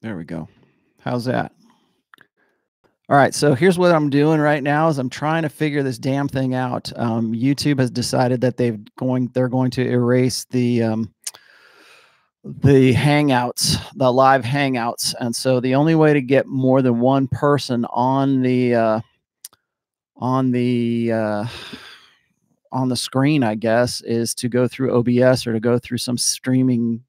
There we go. How's that? All right, so here's what I'm doing right now is I'm trying to figure this damn thing out. Um, YouTube has decided that they've going they're going to erase the um, the hangouts, the live hangouts, and so the only way to get more than one person on the uh, on the uh, on the screen, I guess, is to go through OBS or to go through some streaming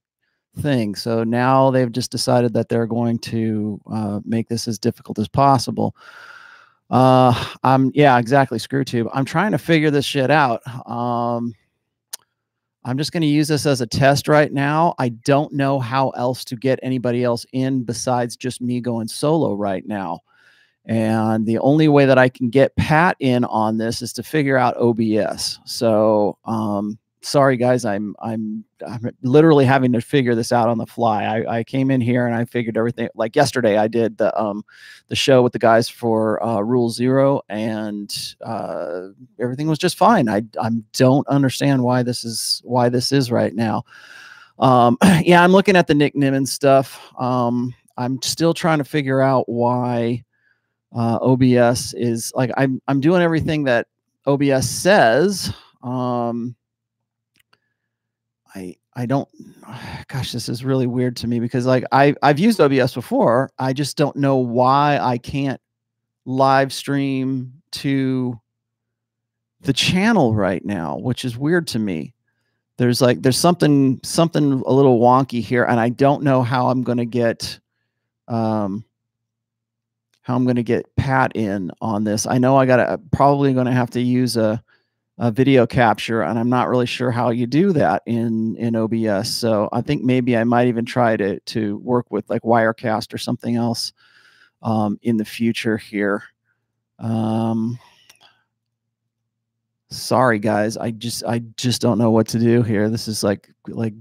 thing. So now they've just decided that they're going to uh, make this as difficult as possible. Uh, I'm yeah, exactly. ScrewTube. I'm trying to figure this shit out. Um, I'm just going to use this as a test right now. I don't know how else to get anybody else in besides just me going solo right now. And the only way that I can get Pat in on this is to figure out OBS. So, um, sorry guys, I'm I'm I'm literally having to figure this out on the fly. I, I came in here and I figured everything. Like yesterday, I did the um the show with the guys for uh, Rule Zero, and uh, everything was just fine. I I don't understand why this is why this is right now. Um, yeah, I'm looking at the Nick Nimmin stuff. Um, I'm still trying to figure out why uh, OBS is like I'm I'm doing everything that OBS says. Um, I I don't gosh this is really weird to me because like I I've used OBS before. I just don't know why I can't live stream to the channel right now, which is weird to me. There's like there's something something a little wonky here and I don't know how I'm going to get um how I'm going to get Pat in on this. I know I got to probably going to have to use a uh, video capture, and I'm not really sure how you do that in in OBS. So I think maybe I might even try to to work with like Wirecast or something else um, in the future here. Um, sorry guys, I just I just don't know what to do here. This is like like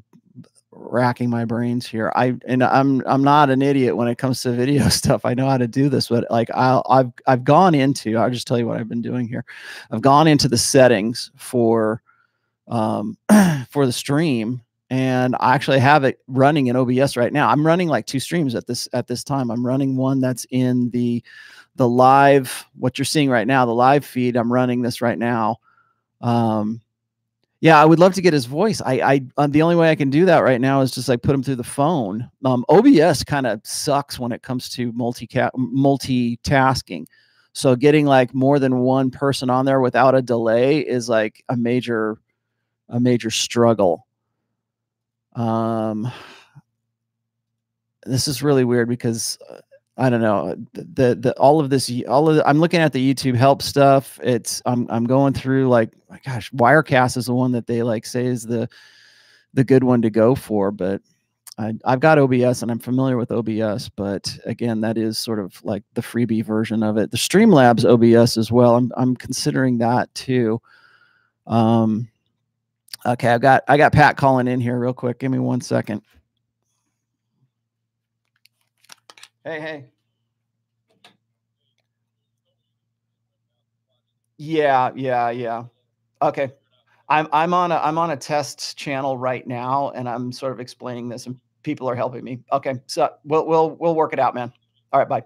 racking my brains here. I and I'm I'm not an idiot when it comes to video stuff. I know how to do this, but like i I've I've gone into. I'll just tell you what I've been doing here. I've gone into the settings for um for the stream and I actually have it running in OBS right now. I'm running like two streams at this at this time. I'm running one that's in the the live what you're seeing right now, the live feed. I'm running this right now. Um yeah, I would love to get his voice. I, I, uh, the only way I can do that right now is just like put him through the phone. Um, OBS kind of sucks when it comes to multi multitasking. So getting like more than one person on there without a delay is like a major, a major struggle. Um, this is really weird because uh, I don't know the the all of this all of the, I'm looking at the YouTube help stuff. It's I'm I'm going through like my gosh, Wirecast is the one that they like say is the the good one to go for, but I I've got OBS and I'm familiar with OBS, but again, that is sort of like the freebie version of it. The Streamlabs OBS as well. I'm I'm considering that too. Um okay, I've got I got Pat calling in here real quick. Give me one second. Hey, hey. Yeah, yeah, yeah. Okay. I'm I'm on a I'm on a test channel right now and I'm sort of explaining this and people are helping me. Okay. So we'll we'll we'll work it out, man. All right, bye.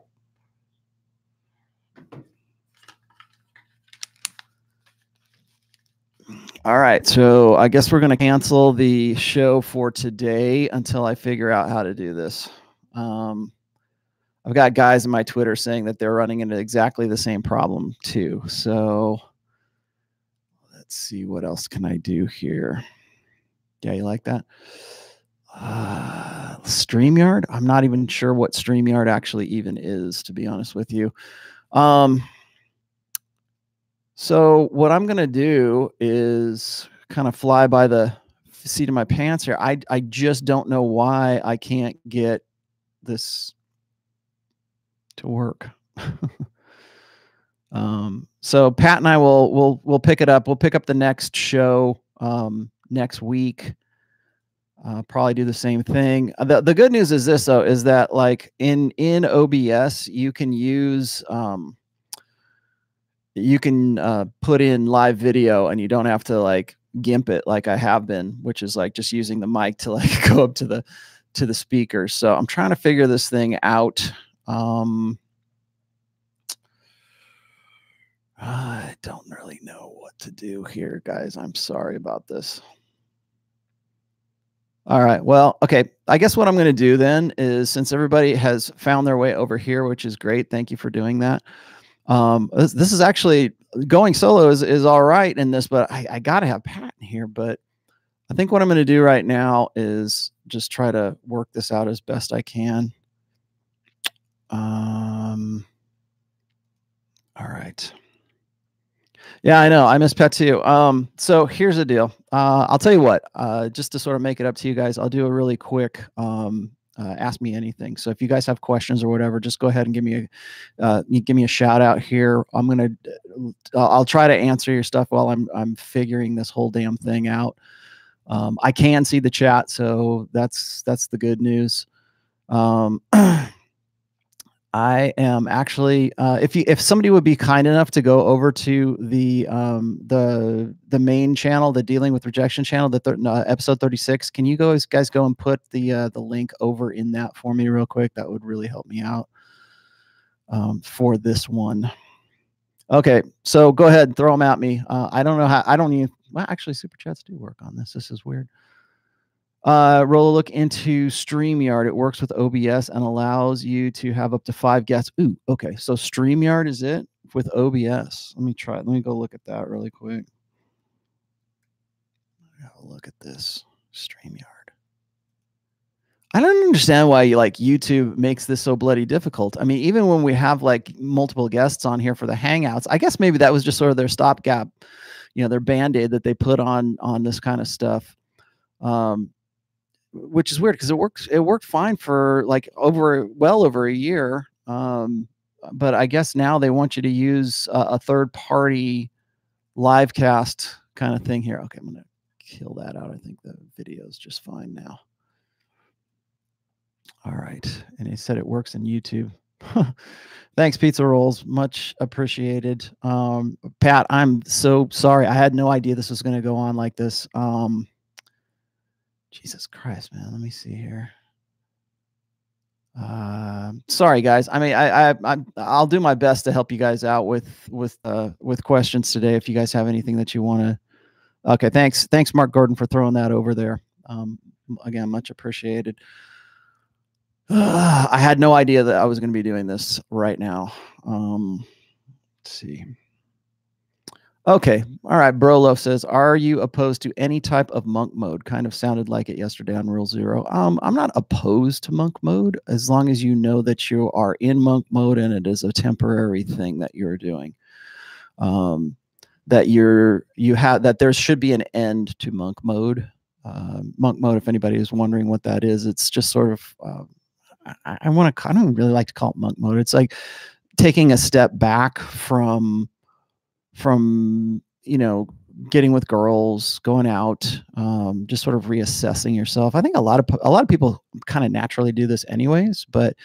All right. So I guess we're going to cancel the show for today until I figure out how to do this. Um, I've got guys in my Twitter saying that they're running into exactly the same problem too. So let's see what else can I do here. Yeah, you like that? Uh, StreamYard. I'm not even sure what StreamYard actually even is, to be honest with you. Um, so what I'm gonna do is kind of fly by the seat of my pants here. I I just don't know why I can't get this to work. um, so Pat and I will will we'll pick it up. We'll pick up the next show um, next week. Uh, probably do the same thing. Uh, the the good news is this though is that like in in OBS you can use um, you can uh, put in live video and you don't have to like gimp it like I have been, which is like just using the mic to like go up to the to the speakers. So I'm trying to figure this thing out. Um, I don't really know what to do here, guys. I'm sorry about this. All right. Well, okay. I guess what I'm going to do then is since everybody has found their way over here, which is great. Thank you for doing that. Um, this, this is actually going solo is, is all right in this, but I, I got to have Pat in here. But I think what I'm going to do right now is just try to work this out as best I can. Um, all right. Yeah, I know. I miss Pet too. Um, so here's the deal. Uh, I'll tell you what. Uh, just to sort of make it up to you guys, I'll do a really quick um, uh, ask me anything. So if you guys have questions or whatever, just go ahead and give me a uh, give me a shout out here. I'm gonna I'll try to answer your stuff while I'm I'm figuring this whole damn thing out. Um, I can see the chat, so that's that's the good news. Um, I am actually, uh, if you if somebody would be kind enough to go over to the um, the the main channel, the dealing with rejection channel, the thir- uh, episode thirty six, can you guys guys go and put the uh, the link over in that for me real quick? That would really help me out um, for this one. Okay, so go ahead, and throw them at me. Uh, I don't know how. I don't even. Well, actually, super chats do work on this. This is weird. Uh, Rollo look into StreamYard. It works with OBS and allows you to have up to five guests. Ooh, okay. So StreamYard is it with OBS. Let me try. Let me go look at that really quick. Look at this StreamYard. I don't understand why like YouTube makes this so bloody difficult. I mean, even when we have like multiple guests on here for the Hangouts, I guess maybe that was just sort of their stopgap, you know, their band-aid that they put on on this kind of stuff. Um, which is weird because it works it worked fine for like over well over a year um, but i guess now they want you to use a, a third party live cast kind of thing here. Okay i'm gonna kill that out. I think the video is just fine now. All right and he said it works in youtube. Thanks pizza rolls. Much appreciated. Um, pat i'm so sorry. I had no idea this was going to go on like this. Um, Jesus Christ, man. Let me see here. Uh, sorry, guys. I mean, I, I, I, I'll do my best to help you guys out with, with, uh, with questions today. If you guys have anything that you want to, okay. Thanks. Thanks, Mark Gordon, for throwing that over there. Um, again, much appreciated. Uh, I had no idea that I was going to be doing this right now. Um, let's see. Okay. All right. Brolo says, Are you opposed to any type of monk mode? Kind of sounded like it yesterday on Rule Zero. Um, I'm not opposed to monk mode as long as you know that you are in monk mode and it is a temporary thing that you're doing. Um, that you're you have that there should be an end to monk mode. Um, monk mode, if anybody is wondering what that is, it's just sort of uh, I, I want to I don't really like to call it monk mode. It's like taking a step back from from you know getting with girls going out um, just sort of reassessing yourself. I think a lot of a lot of people kind of naturally do this anyways but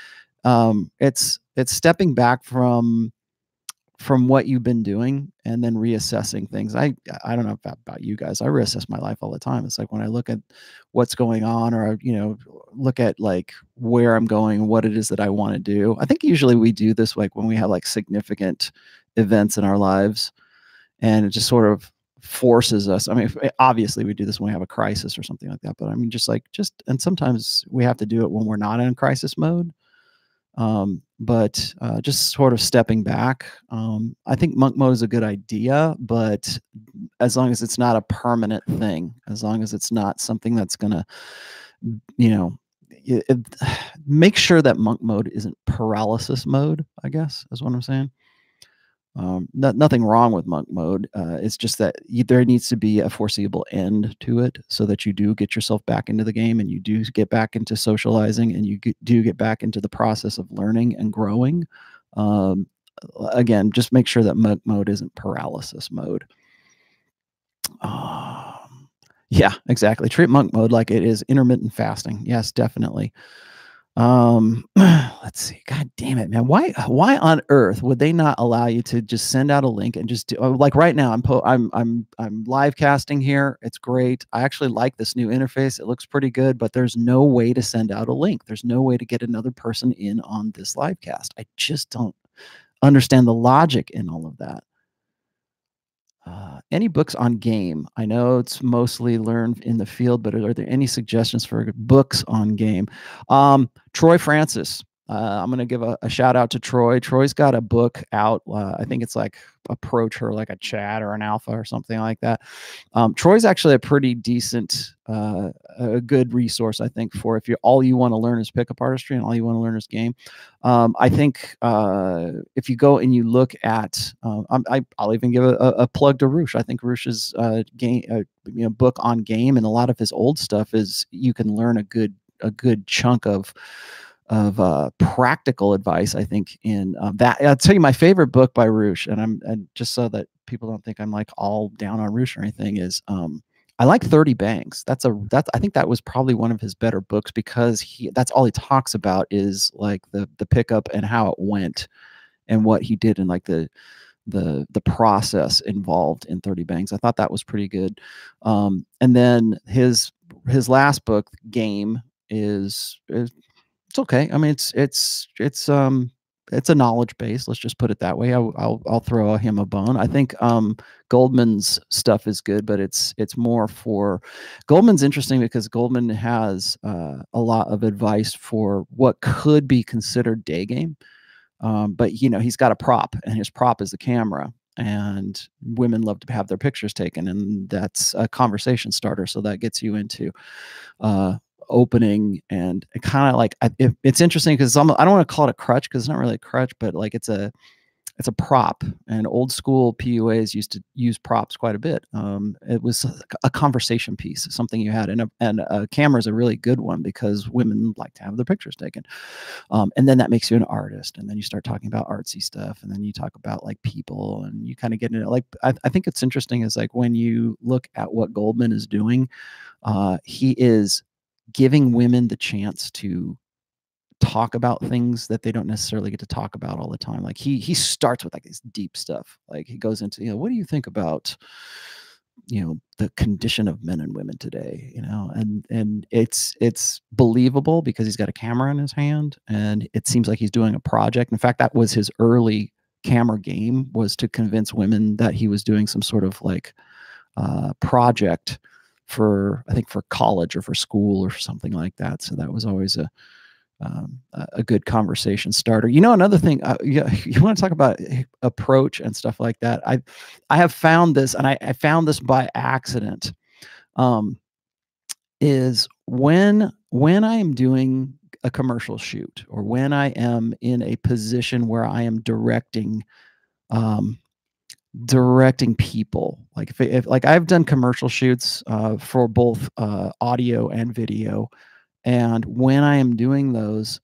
um, it's it's stepping back from from what you've been doing and then reassessing things. I i don't know about, you guys i reassess my life all the time. It's like when i look at what's going on or you know look at like where i'm going what it is that i want to do. I think usually we do this like when we have like significant events in our lives and it just sort of forces us i mean eh, obviously we do this when we have a crisis or something like that but i mean just like just and sometimes we have to do it when we're not in crisis mode um, but uh, just sort of stepping back um, i think monk mode is a good idea but as long as it's not a permanent thing as long as it's not something that's gonna you know it, it, make sure that monk mode isn't paralysis mode i guess is what i'm saying um, not, nothing wrong with monk mode. Uh, it's just that you, there needs to be a foreseeable end to it so that you do get yourself back into the game and you do get back into socializing and you get, do get back into the process of learning and growing. Um, again, just make sure that monk mode isn't paralysis mode. Um, yeah, exactly. Treat monk mode like it is intermittent fasting. Yes, definitely. Um let's see god damn it man why why on earth would they not allow you to just send out a link and just do uh, like right now i'm po- i'm i'm i'm live casting here it's great i actually like this new interface it looks pretty good but there's no way to send out a link there's no way to get another person in on this live cast i just don't understand the logic in all of that any books on game? I know it's mostly learned in the field, but are there any suggestions for books on game? Um, Troy Francis. Uh, I'm going to give a, a, shout out to Troy. Troy's got a book out. Uh, I think it's like approach her like a chat or an alpha or something like that. Um, Troy's actually a pretty decent, uh, a good resource, I think, for if you all you want to learn is pickup artistry and all you want to learn is game. Um, I think uh, if you go and you look at, uh, I, will even give a, a, plug to Roosh. I think Roosh's uh, game, uh, you know, book on game and a lot of his old stuff is you can learn a good a good chunk of of uh, practical advice. I think in um, that I'll tell you my favorite book by Roosh, and I'm and just so that people don't think I'm like all down on Roosh or anything is um, I like 30 Bangs. That's a that's I think that was probably one of his better books because he that's all he talks about is like the the pickup and how it went and what he did and like the the the process involved in 30 bangs i thought that was pretty good um, and then his his last book game is, is it's okay. I mean, it's it's it's um it's a knowledge base. Let's just put it that way. I'll I'll, I'll throw him a bone. I think um, Goldman's stuff is good, but it's it's more for Goldman's interesting because Goldman has uh, a lot of advice for what could be considered day game. Um, but you know, he's got a prop, and his prop is the camera. And women love to have their pictures taken, and that's a conversation starter. So that gets you into uh, opening and kind of like it, it's interesting because I don't want to call it a crutch because it's not really a crutch, but like it's a it's a prop and old school PUAs used to use props quite a bit. Um, it was a conversation piece, something you had, and a, and a camera is a really good one because women like to have their pictures taken. Um, and then that makes you an artist, and then you start talking about artsy stuff, and then you talk about like people, and you kind of get into like I, I, think it's interesting is like when you look at what Goldman is doing, uh, he is giving women the chance to talk about things that they don't necessarily get to talk about all the time. Like he he starts with like this deep stuff. Like he goes into, you know, what do you think about you know the condition of men and women today you know and and it's it's believable because he's got a camera in his hand and it seems like he's doing a project in fact that was his early camera game was to convince women that he was doing some sort of like uh, project for I think for college or for school or something like that. So that was always a um, a good conversation starter. You know, another thing, uh, you, you want to talk about approach and stuff like that. I I have found this, and I, I found this by accident. Um, is when when I am doing a commercial shoot or when I am in a position where I am directing um, directing people. Like if, if like i've done commercial shoots uh, for both uh, audio and video. And when i am doing those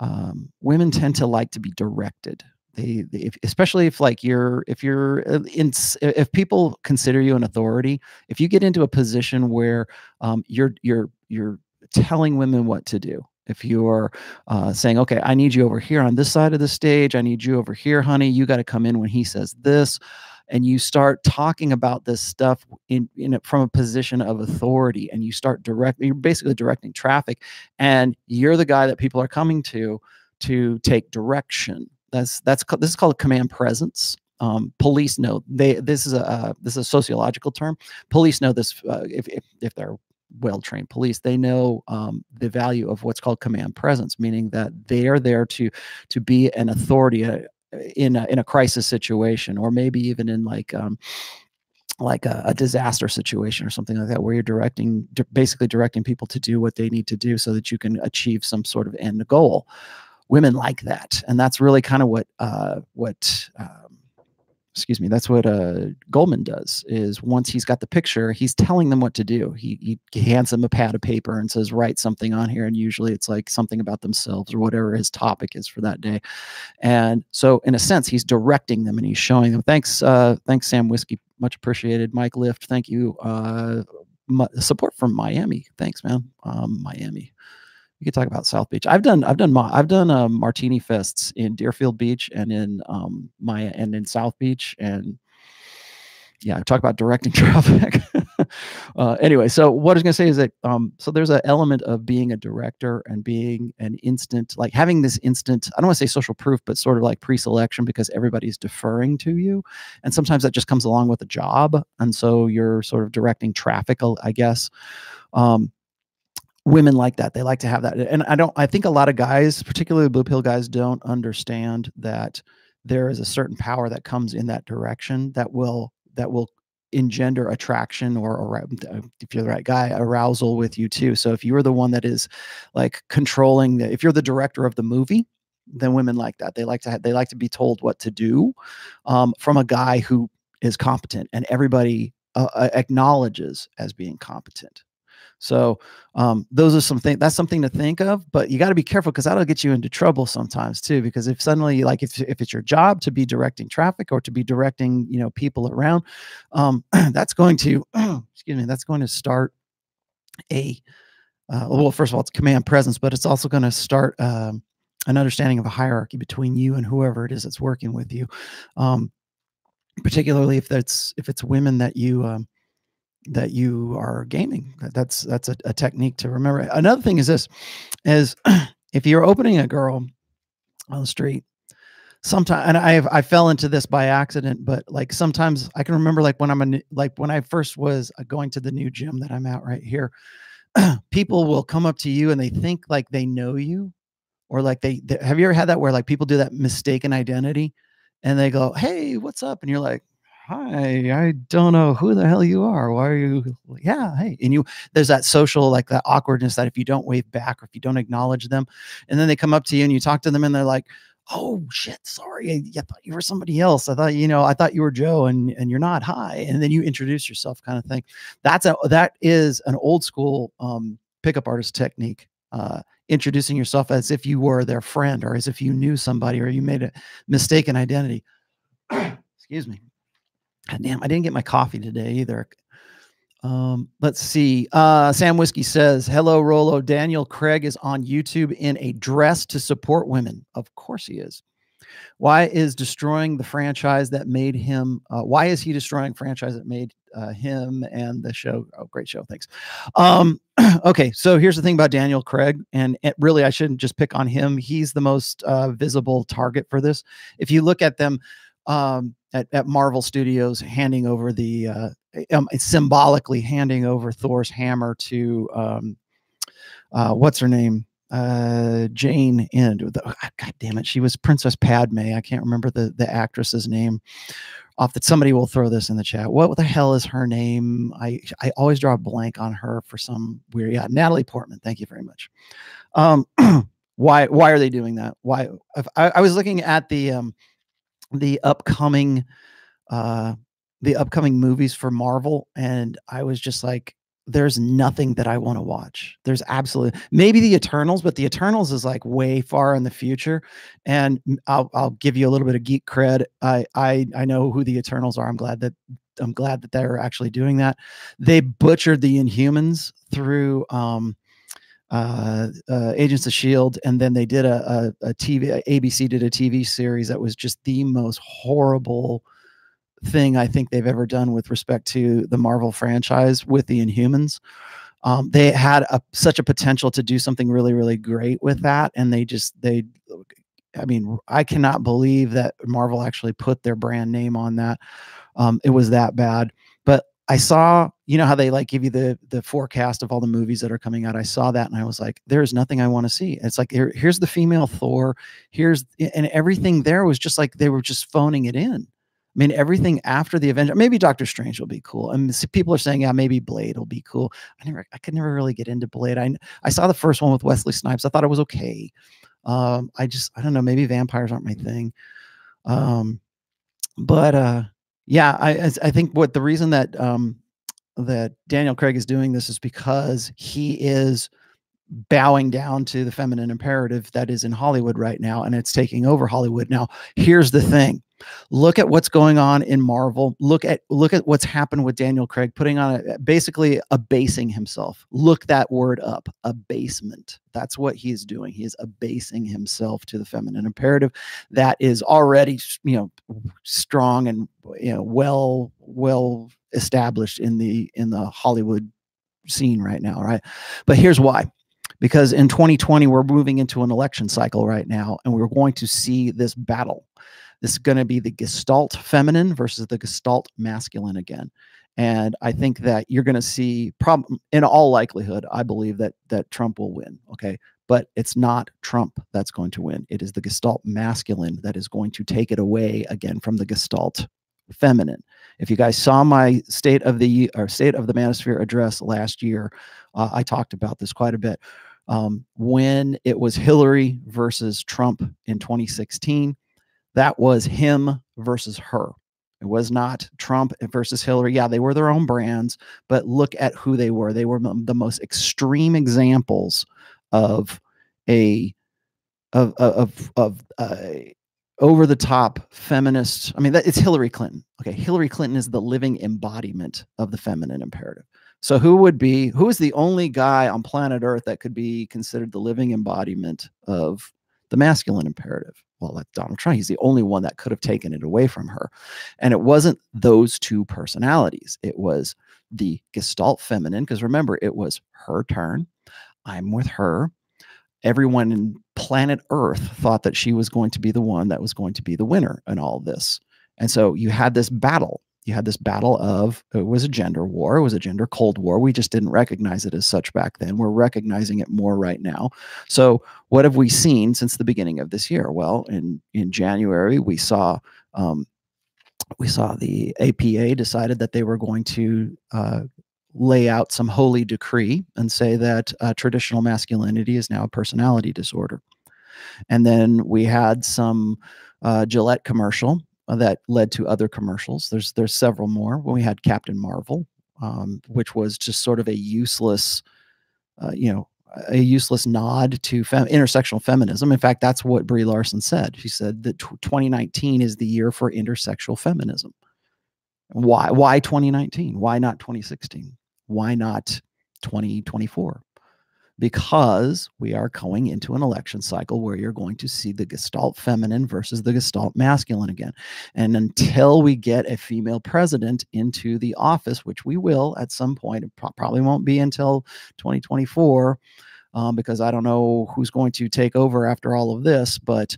um, women tend to like to be directed. They, they if, especially if like you're if you're uh, in if people consider you an authority if you get into a position where um, you're you're you're telling women what to do if you're uh, saying okay i need you over here on this side of the stage. I need you over here honey. You got to come in when he says this and you start talking about this stuff in, in from a position of authority and you start directly you're basically directing traffic and you're the guy that people are coming to to take direction. That's that's this is called command presence. Um, police know they this is a this is a sociological term. Police know this uh, if, if if they're well trained police they know um, the value of what's called command presence meaning that they are there to to be an authority uh, in a, in a crisis situation or maybe even in like um, like a, a, disaster situation or something like that where you're directing basically directing people to do what they need to do so that you can achieve some sort of end goal. Women like that and that's really kind of what uh, what um, excuse me that's what uh, goldman does is once he's got the picture he's telling them what to do. He, he hands them a pad of paper and says write something on here. And usually it's like something about themselves or whatever his topic is for that day. And so in a sense he's directing them and he's showing them thanks uh, thanks sam whiskey. Much appreciated. Mike lift thank you uh, support from miami. Thanks man. Um, miami we could talk about South Beach. I've done I've done I've done uh, martini fests in Deerfield Beach and in um Maya and in South Beach and yeah, talk about directing traffic. uh, anyway, so what I was going to say is that um, so there's an element of being a director and being an instant, like having this instant. I don't want to say social proof, but sort of like pre-selection because everybody's deferring to you, and sometimes that just comes along with a job, and so you're sort of directing traffic, I guess. Um, women like that. They like to have that. And i don't i think a lot of guys particularly blue pill guys don't understand that there is a certain power that comes in that direction that will that will engender attraction or, or uh, if you're the right guy arousal with you too. So if you're the one that is like controlling the, if you're the director of the movie then women like that. They like to have, they like to be told what to do um, from a guy who is competent and everybody uh, uh acknowledges as being competent so um, those are some things. That's something to think of, but you got to be careful because that'll get you into trouble sometimes too. Because if suddenly, like, if if it's your job to be directing traffic or to be directing, you know, people around, um, that's going to, excuse me, that's going to start a uh, well. First of all, it's command presence, but it's also going to start um, an understanding of a hierarchy between you and whoever it is that's working with you. Um, particularly if that's if it's women that you um, that you are gaming. That's that's a, a technique to remember. Another thing is this: is if you're opening a girl on the street, sometimes and I I fell into this by accident, but like sometimes I can remember like when I'm a, like when I first was uh, going to the new gym that I'm at right here, people will come up to you and they think like they know you, or like they, they have you ever had that where like people do that mistaken identity, and they go, "Hey, what's up?" and you're like, hi i don't know who the hell you are. Why are you yeah hey. And you there's that social like that awkwardness that if you don't wave back or if you don't acknowledge them and then they come up to you and you talk to them and they're like oh shit sorry I, I, thought you were somebody else. I thought you know i thought you were joe and and you're not. Hi. And then you introduce yourself kind of thing. That's a that is an old school um pickup artist technique uh introducing yourself as if you were their friend or as if you knew somebody or you made a mistaken identity. Excuse me God damn, I didn't get my coffee today either. Um, let's see. Uh, Sam Whiskey says, Hello, Rollo. Daniel Craig is on YouTube in a dress to support women. Of course he is. Why is destroying the franchise that made him? Uh, why is he destroying franchise that made uh, him and the show? Oh, great show. Thanks. Um, okay, so here's the thing about Daniel Craig, and it, really, I shouldn't just pick on him. He's the most uh, visible target for this. If you look at them, um, at, at Marvel Studios handing over the uh, um, symbolically handing over Thor's hammer to um, uh, what's her name uh, Jane and oh, God damn it, she was Princess Padme. I can't remember the the actress's name. Off that somebody will throw this in the chat. What the hell is her name? I I always draw a blank on her for some weird. Yeah, Natalie Portman. Thank you very much. Um, why why are they doing that? Why? I, I was looking at the um the upcoming uh the upcoming movies for Marvel and I was just like there's nothing that I want to watch. There's absolutely maybe the Eternals, but the Eternals is like way far in the future. And I'll I'll give you a little bit of geek cred. I I I know who the Eternals are. I'm glad that I'm glad that they're actually doing that. They butchered the Inhumans through um uh, uh, Agents of Shield, and then they did a, a, a TV. ABC did a TV series that was just the most horrible thing I think they've ever done with respect to the Marvel franchise with the Inhumans. Um, they had a, such a potential to do something really, really great with that, and they just they. I mean, I cannot believe that Marvel actually put their brand name on that. Um, it was that bad. I saw, you know how they like give you the the forecast of all the movies that are coming out. I saw that and I was like, there's nothing I want to see. It's like here, here's the female Thor, here's and everything there was just like they were just phoning it in. I mean, everything after the Avenger, maybe Doctor Strange will be cool. And people are saying, yeah, maybe Blade will be cool. I never, I could never really get into Blade. I I saw the first one with Wesley Snipes. I thought it was okay. Um, I just, I don't know, maybe vampires aren't my thing. Um, but uh yeah, I I think what the reason that um, that Daniel Craig is doing this is because he is bowing down to the feminine imperative that is in Hollywood right now, and it's taking over Hollywood. Now, here's the thing: Look at what's going on in Marvel. Look at look at what's happened with Daniel Craig putting on a, basically abasing himself. Look that word up, abasement. That's what he's doing. He is abasing himself to the feminine imperative that is already, you know, strong and you know well well established in the in the Hollywood scene right now, right? But here's why because in 2020 we're moving into an election cycle right now and we're going to see this battle this is going to be the gestalt feminine versus the gestalt masculine again. And i think that you're going to see problem in all likelihood i believe that that trump will win okay? But it's not trump that's going to win. It is the gestalt masculine that is going to take it away again from the gestalt feminine. If you guys saw my state of the or state of the manosphere address last year uh, i talked about this quite a bit. Um, when it was hillary versus trump in 2016 that was him versus her. It was not Trump versus Hillary. Yeah, they were their own brands, but look at who they were. They were the most extreme examples of a of of of uh, over the top feminist. I mean, that, it's Hillary Clinton. Okay, Hillary Clinton is the living embodiment of the feminine imperative. So who would be who is the only guy on planet Earth that could be considered the living embodiment of the masculine imperative? Well, like Donald Trump, he's the only one that could have taken it away from her. And it wasn't those two personalities, it was the Gestalt feminine, because remember, it was her turn. I'm with her. Everyone in planet Earth thought that she was going to be the one that was going to be the winner in all this. And so you had this battle you had this battle of it was a gender war it was a gender cold war we just didn't recognize it as such back then we're recognizing it more right now. So what have we seen since the beginning of this year? Well in in january we saw um, we saw the apa decided that they were going to uh, lay out some holy decree and say that uh, traditional masculinity is now a personality disorder. And then we had some uh, Gillette commercial uh, that led to other commercials. There's there's several more. When we had Captain Marvel, um, which was just sort of a useless, uh, you know, a useless nod to fem- intersectional feminism. In fact, that's what Brie Larson said. She said that 2019 is the year for intersexual feminism. Why? Why 2019? Why not 2016? Why not 2024? Because we are going into an election cycle where you're going to see the gestalt feminine versus the gestalt masculine again. And until we get a female president into the office, which we will at some point, it probably won't be until 2024, um, because I don't know who's going to take over after all of this. But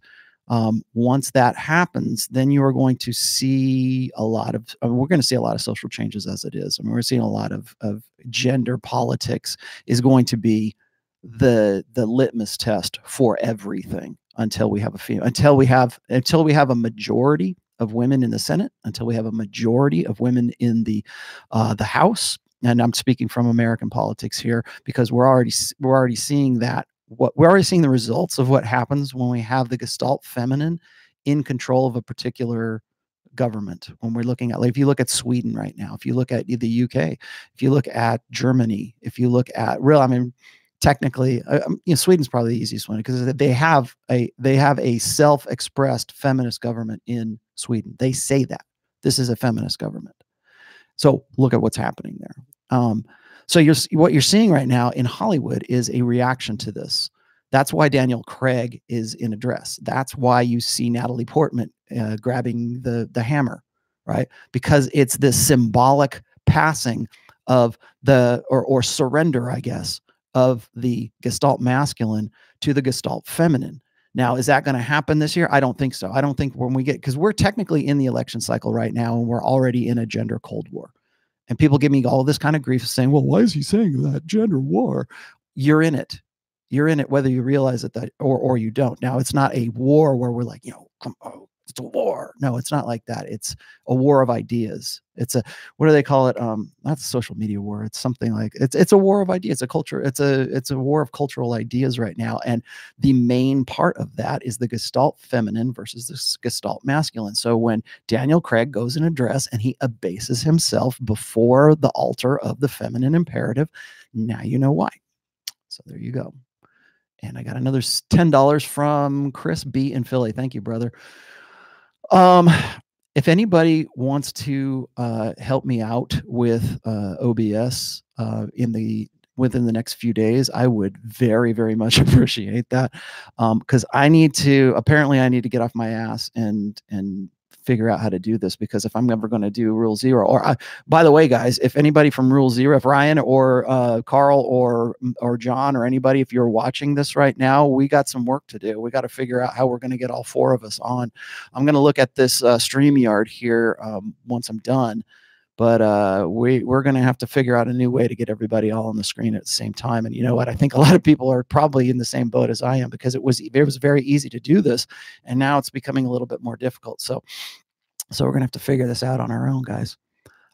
um, once that happens, then you are going to see a lot of, I mean, we're going to see a lot of social changes as it is. I mean, we're seeing a lot of, of gender politics is going to be the the litmus test for everything until we have a female until we have until we have a majority of women in the Senate, until we have a majority of women in the uh, the House. And I'm speaking from American politics here because we're already we're already seeing that what we're already seeing the results of what happens when we have the Gestalt feminine in control of a particular government when we're looking at like if you look at sweden right now if you look at the uk if you look at germany if you look at real i mean technically uh, um, you know sweden's probably the easiest one because they have a they have a self-expressed feminist government in sweden. They say that. This is a feminist government. So look at what's happening there. Um, so you're what you're seeing right now in hollywood is a reaction to this. That's why daniel craig is in a dress. That's why you see natalie portman uh, grabbing the the hammer right? Because it's this symbolic passing of the or or surrender i guess of the Gestalt masculine to the Gestalt feminine. Now, is that going to happen this year? I don't think so. I don't think when we get, because we're technically in the election cycle right now and we're already in a gender cold war. And people give me all this kind of grief saying, well, why is he saying that gender war? You're in it. You're in it whether you realize it that or or you don't. Now it's not a war where we're like, you know, come, oh, it's a war. No, it's not like that. It's a war of ideas. It's a what do they call it? Um, not a social media war. It's something like it's it's a war of ideas. It's a culture. It's a it's a war of cultural ideas right now. And the main part of that is the Gestalt feminine versus the Gestalt masculine. So when Daniel Craig goes in a dress and he abases himself before the altar of the feminine imperative, now you know why. So there you go. And I got another $10 from Chris B in Philly. Thank you, brother. Um, if anybody wants to uh, help me out with uh, OBS uh, in the within the next few days, I would very, very much appreciate that. Because um, I need to apparently I need to get off my ass and and figure out how to do this because if I'm ever going to do rule zero or I, by the way, guys, if anybody from rule zero, if Ryan or uh, Carl or, or John or anybody, if you're watching this right now, we got some work to do. We got to figure out how we're going to get all four of us on. I'm going to look at this uh, StreamYard here um, once I'm done but uh, we we're going to have to figure out a new way to get everybody all on the screen at the same time. And you know what? I think a lot of people are probably in the same boat as I am because it was it was very easy to do this, and now it's becoming a little bit more difficult. So, so we're going to have to figure this out on our own, guys.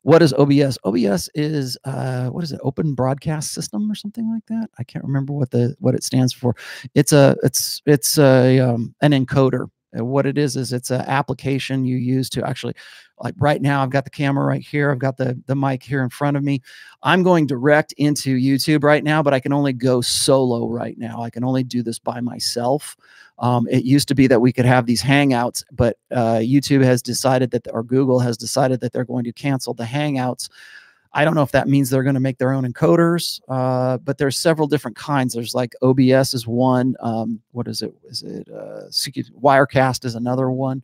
What is OBS? OBS is uh, what is it? Open Broadcast System or something like that. I can't remember what the what it stands for. It's a it's it's a um, an encoder what it is is it's an application you use to actually like right now i've got the camera right here i've got the the mic here in front of me. I'm going direct into youtube right now but i can only go solo right now. I can only do this by myself. Um, it used to be that we could have these hangouts but uh, youtube has decided that or google has decided that they're going to cancel the hangouts I don't know if that means they're going to make their own encoders, uh, but there's several different kinds. There's like OBS is one. Um, what is it? Is it uh, Wirecast is another one.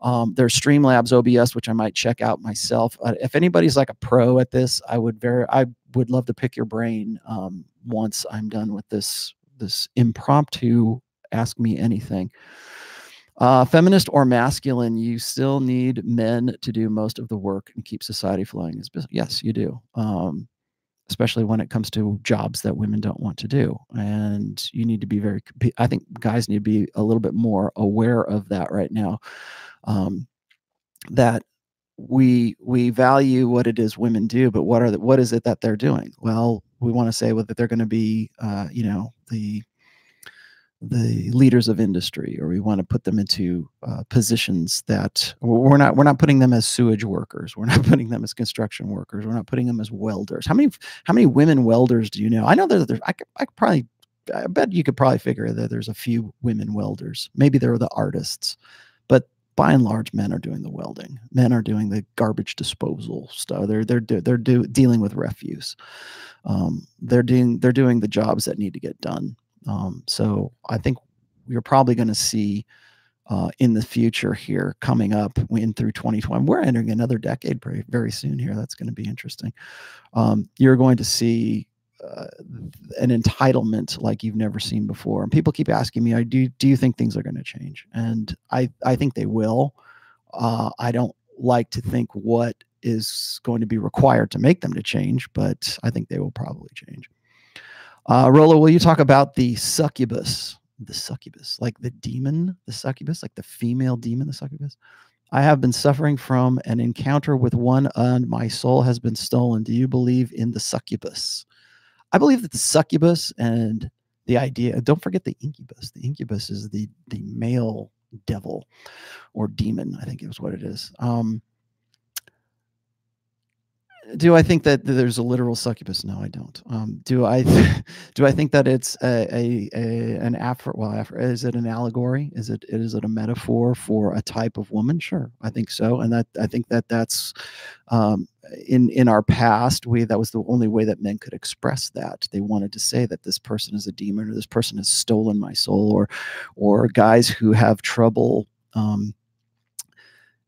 Um, there's Streamlabs OBS, which I might check out myself. Uh, if anybody's like a pro at this, I would very, I would love to pick your brain um, once I'm done with this this impromptu ask me anything. Uh, feminist or masculine, you still need men to do most of the work and keep society flowing. Yes, you do. Um, especially when it comes to jobs that women don't want to do. And you need to be very, I think guys need to be a little bit more aware of that right now. Um, that we we value what it is women do, but what are the, what is it that they're doing? Well, we want to say that they're going to be, uh, you know, the the leaders of industry or we want to put them into uh, positions that we're not we're not putting them as sewage workers we're not putting them as construction workers we're not putting them as welders. How many how many women welders do you know? I know that there's I could, I could probably i bet you could probably figure that there's a few women welders. Maybe they're the artists but by and large men are doing the welding. Men are doing the garbage disposal stuff. They're they're they're do, dealing with refuse. Um, they're doing they're doing the jobs that need to get done um, so I think you're probably going to see uh, in the future here coming up in through 2020. We're entering another decade very, very soon here. That's going to be interesting. Um, you're going to see uh, an entitlement like you've never seen before. And people keep asking me, "I do, do you think things are going to change? And I, I think they will. Uh, I don't like to think what is going to be required to make them to change, but I think they will probably change. Uh, Rollo, will you talk about the succubus? The succubus, like the demon, the succubus, like the female demon, the succubus. I have been suffering from an encounter with one, and my soul has been stolen. Do you believe in the succubus? I believe that the succubus and the idea. Don't forget the incubus. The incubus is the the male devil or demon. I think is what it is. Um, do I think that there's a literal succubus? No, I don't. Um, do I do I think that it's a, a, a an afro? Well, afro, is it an allegory? Is it is it a metaphor for a type of woman? Sure, I think so, and that I think that that's um, in in our past. We that was the only way that men could express that. They wanted to say that this person is a demon or this person has stolen my soul, or or guys who have trouble. Um,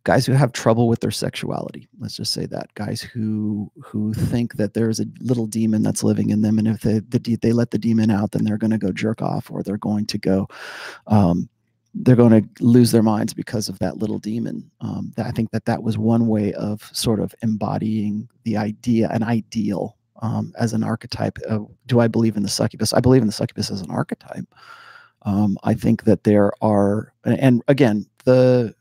guys who have trouble with their sexuality let's just say that. Guys who who think that there's a little demon that's living in them and if they the, they let the demon out then they're going to go jerk off or they're going to go um, they're going to lose their minds because of that little demon. Um, i think that that was one way of sort of embodying the idea an ideal um, as an archetype of, do i believe in the succubus? I believe in the succubus as an archetype. Um, i think that there are and again the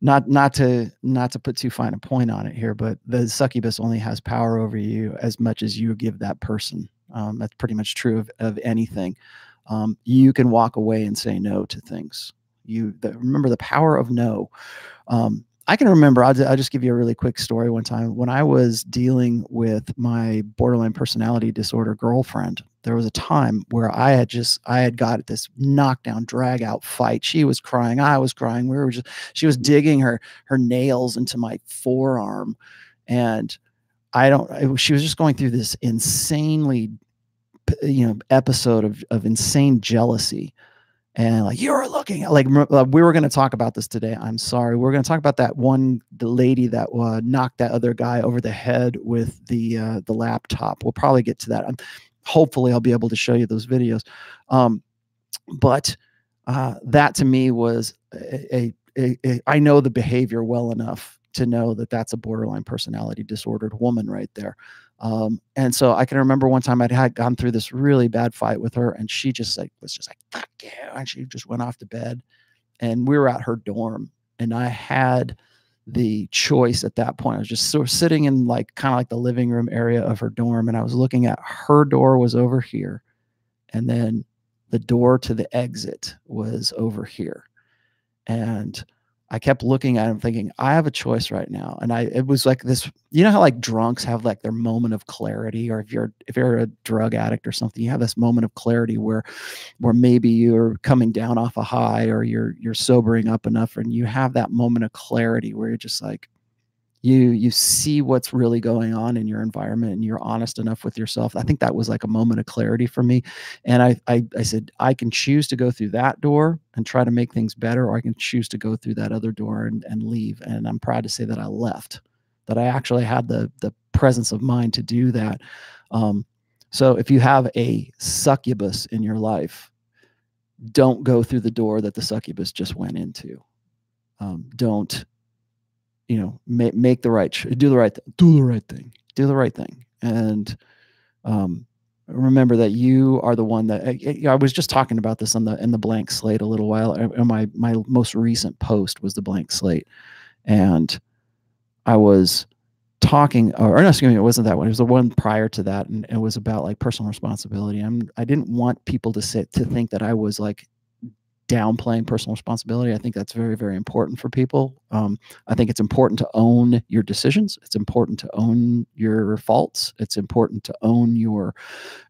not not to not to put too fine a point on it here, but the succubus only has power over you as much as you give that person. Um, that's pretty much true of, of anything. Um, you can walk away and say no to things. You the, remember the power of no. Um, I can remember. I'll, I'll just give you a really quick story. One time when I was dealing with my borderline personality disorder girlfriend, there was a time where I had just I had got this knockdown drag out fight. She was crying, I was crying. We were just she was digging her her nails into my forearm. And I don't she was just going through this insanely you know episode of of insane jealousy. And like you're looking at like uh, we were going to talk about this today i'm sorry. We're going to talk about that one the lady that uh, knocked that other guy over the head with the uh, the laptop. We'll probably get to that. Um, hopefully i'll be able to show you those videos um, but uh, that to me was a, a, a i know the behavior well enough to know that that's a borderline personality disordered woman right there um, and so I can remember one time I'd had gone through this really bad fight with her, and she just like was just like "fuck you," and she just went off to bed. And we were at her dorm, and I had the choice at that point. I was just sort of sitting in like kind of like the living room area of her dorm, and I was looking at her door was over here, and then the door to the exit was over here, and I kept looking at him thinking, I have a choice right now. And I it was like this, you know how like drunks have like their moment of clarity, or if you're if you're a drug addict or something, you have this moment of clarity where where maybe you're coming down off a high or you're you're sobering up enough and you have that moment of clarity where you're just like, you you see what's really going on in your environment and you're honest enough with yourself i think that was like a moment of clarity for me. And I, I i said i can choose to go through that door and try to make things better or i can choose to go through that other door and, and leave. And i'm proud to say that i left that i actually had the the presence of mind to do that. Um, so if you have a succubus in your life don't go through the door that the succubus just went into. Um, don't you know make, make the right do the right do the right thing do the right thing. And um, remember that you are the one that I, I, was just talking about this on the in the blank slate a little while and my my most recent post was the blank slate. And i was talking or, or no, excuse me it wasn't that one it was the one prior to that. And it was about like personal responsibility. I'm i didn't want people to sit to think that i was like downplaying personal responsibility. I think that's very, very important for people. Um, I think it's important to own your decisions. It's important to own your faults. It's important to own your.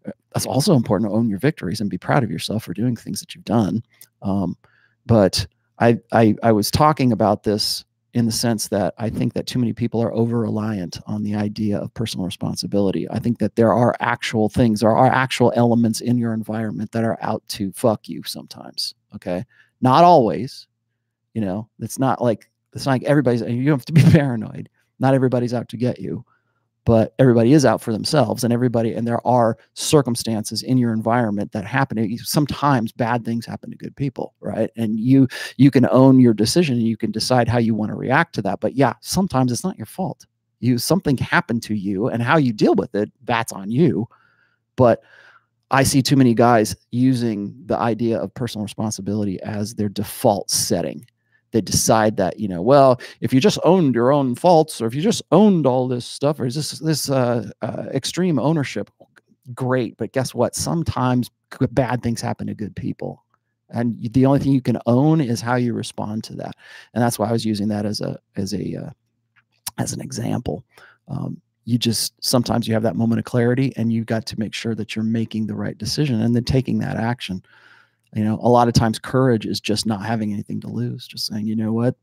Uh, that's also important to own your victories and be proud of yourself for doing things that you've done. Um, but I, I, I was talking about this in the sense that I think that too many people are over reliant on the idea of personal responsibility. I think that there are actual things, there are actual elements in your environment that are out to fuck you sometimes. Okay. Not always, you know, it's not like, it's not like everybody's, you don't have to be paranoid. Not everybody's out to get you but everybody is out for themselves and everybody and there are circumstances in your environment that happen eh, sometimes bad things happen to good people right and you you can own your decision and you can decide how you want to react to that but yeah sometimes it's not your fault you something happened to you and how you deal with it that's on you but i see too many guys using the idea of personal responsibility as their default setting. They decide that you know well if you just owned your own faults or if you just owned all this stuff or is this this uh, uh, extreme ownership great. But guess what? Sometimes bad things happen to good people. And the only thing you can own is how you respond to that. And that's why i was using that as a as a uh, as an example. Um, you just sometimes you have that moment of clarity and you've got to make sure that you're making the right decision and then taking that action you know, a lot of times courage is just not having anything to lose, just saying, you know what,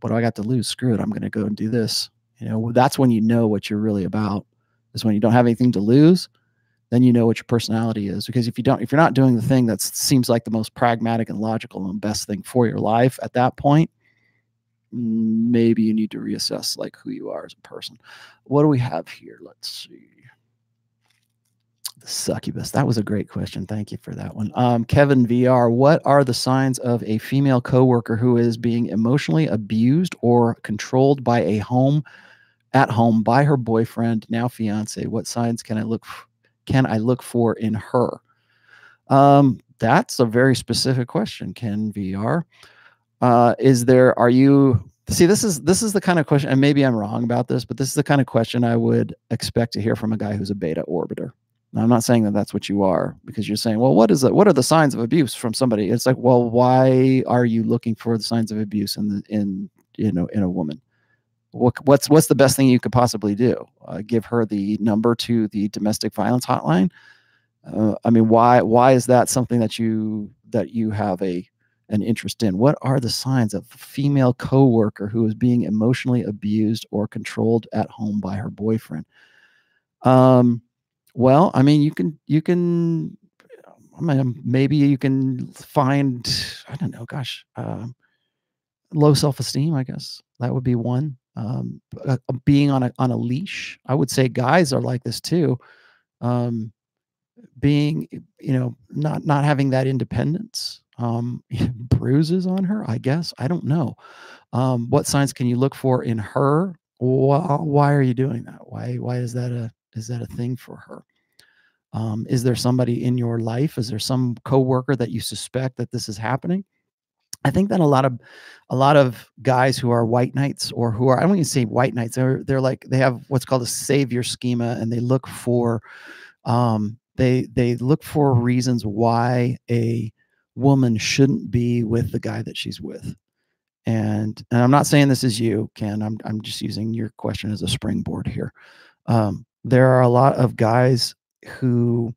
what do I got to lose? Screw it. I'm going to go and do this. You know, that's when you know what you're really about is when you don't have anything to lose, then you know what your personality is. Because if you don't, if you're not doing the thing that seems like the most pragmatic and logical and best thing for your life at that point, maybe you need to reassess like who you are as a person. What do we have here? Let's see The succubus. That was a great question. Thank you for that one. Um, Kevin VR, what are the signs of a female coworker who is being emotionally abused or controlled by a home at home by her boyfriend, now fiance? What signs can I look can I look for in her? Um, that's a very specific question, Ken VR. Uh, is there are you see this is this is the kind of question and maybe i'm wrong about this but this is the kind of question i would expect to hear from a guy who's a beta orbiter now, I'm not saying that that's what you are because you're saying, well, what is it? What are the signs of abuse from somebody? It's like, well, why are you looking for the signs of abuse in the, in you know in a woman? What, what's what's the best thing you could possibly do? Uh, give her the number to the domestic violence hotline. uh, I mean, why why is that something that you that you have a an interest in? What are the signs of a female coworker who is being emotionally abused or controlled at home by her boyfriend? Um, well, I mean, you can you can I mean, maybe you can find I don't know, gosh, uh, low self esteem. I guess that would be one. Um, uh, being on a on a leash. I would say guys are like this too. Um, being you know not not having that independence um bruises on her i guess i don't know. Um what signs can you look for in her? Why, why are you doing that? Why why is that a is that a thing for her? Um is there somebody in your life? Is there some coworker that you suspect that this is happening? I think that a lot of a lot of guys who are white knights or who are i don't even say white knights they're they're like they have what's called a savior schema and they look for um they they look for reasons why a woman shouldn't be with the guy that she's with. And and I'm not saying this is you, Ken. I'm I'm just using your question as a springboard here. Um, there are a lot of guys who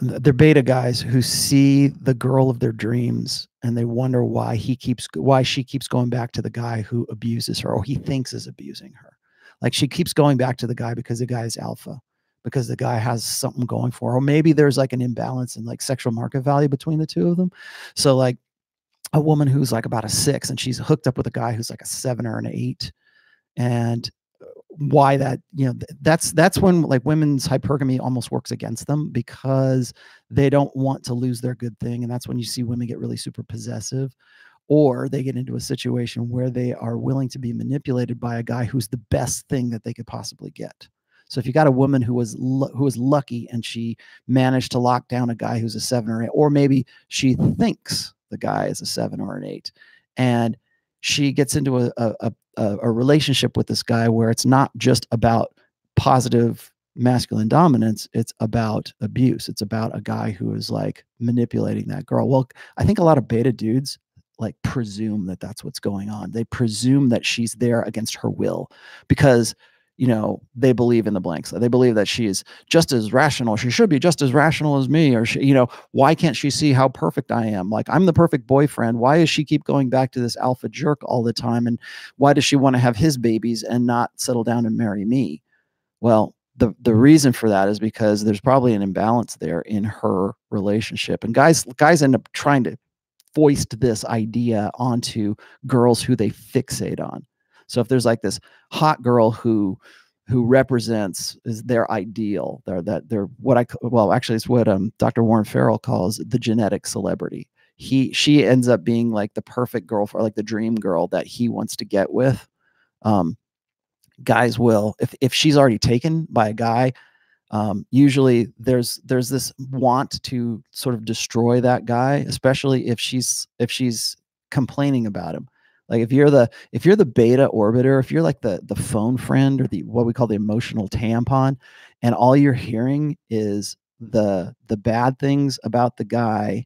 they're beta guys who see the girl of their dreams and they wonder why he keeps why she keeps going back to the guy who abuses her or he thinks is abusing her like she keeps going back to the guy because the guy is alpha because the guy has something going for her. Or maybe there's like an imbalance in like sexual market value between the two of them. So like a woman who's like about a six and she's hooked up with a guy who's like a seven or an eight. And uh, why that, you know, that's that's when like women's hypergamy almost works against them because they don't want to lose their good thing. And that's when you see women get really super possessive or they get into a situation where they are willing to be manipulated by a guy who's the best thing that they could possibly get. So if you got a woman who was who was lucky and she managed to lock down a guy who's a seven or eight, or maybe she thinks the guy is a seven or an eight, and she gets into a a, a, a relationship with this guy where it's not just about positive masculine dominance it's about abuse. It's about a guy who is like manipulating that girl. Well i think a lot of beta dudes like presume that that's what's going on. They presume that she's there against her will because you know they believe in the blanks. They believe that she is just as rational. She should be just as rational as me or she, you know why can't she see how perfect i am? Like i'm the perfect boyfriend. Why does she keep going back to this alpha jerk all the time? And why does she want to have his babies and not settle down and marry me? Well the the reason for that is because there's probably an imbalance there in her relationship. And guys guys end up trying to foist this idea onto girls who they fixate on so if there's like this hot girl who who represents is their ideal, they're that they're what I well actually it's what um Dr. Warren Farrell calls the genetic celebrity. He she ends up being like the perfect girl for like the dream girl that he wants to get with. Um, guys will if if she's already taken by a guy, um, usually there's there's this want to sort of destroy that guy, especially if she's if she's complaining about him. Like if you're the if you're the beta orbiter, if you're like the the phone friend or the what we call the emotional tampon, and all you're hearing is the the bad things about the guy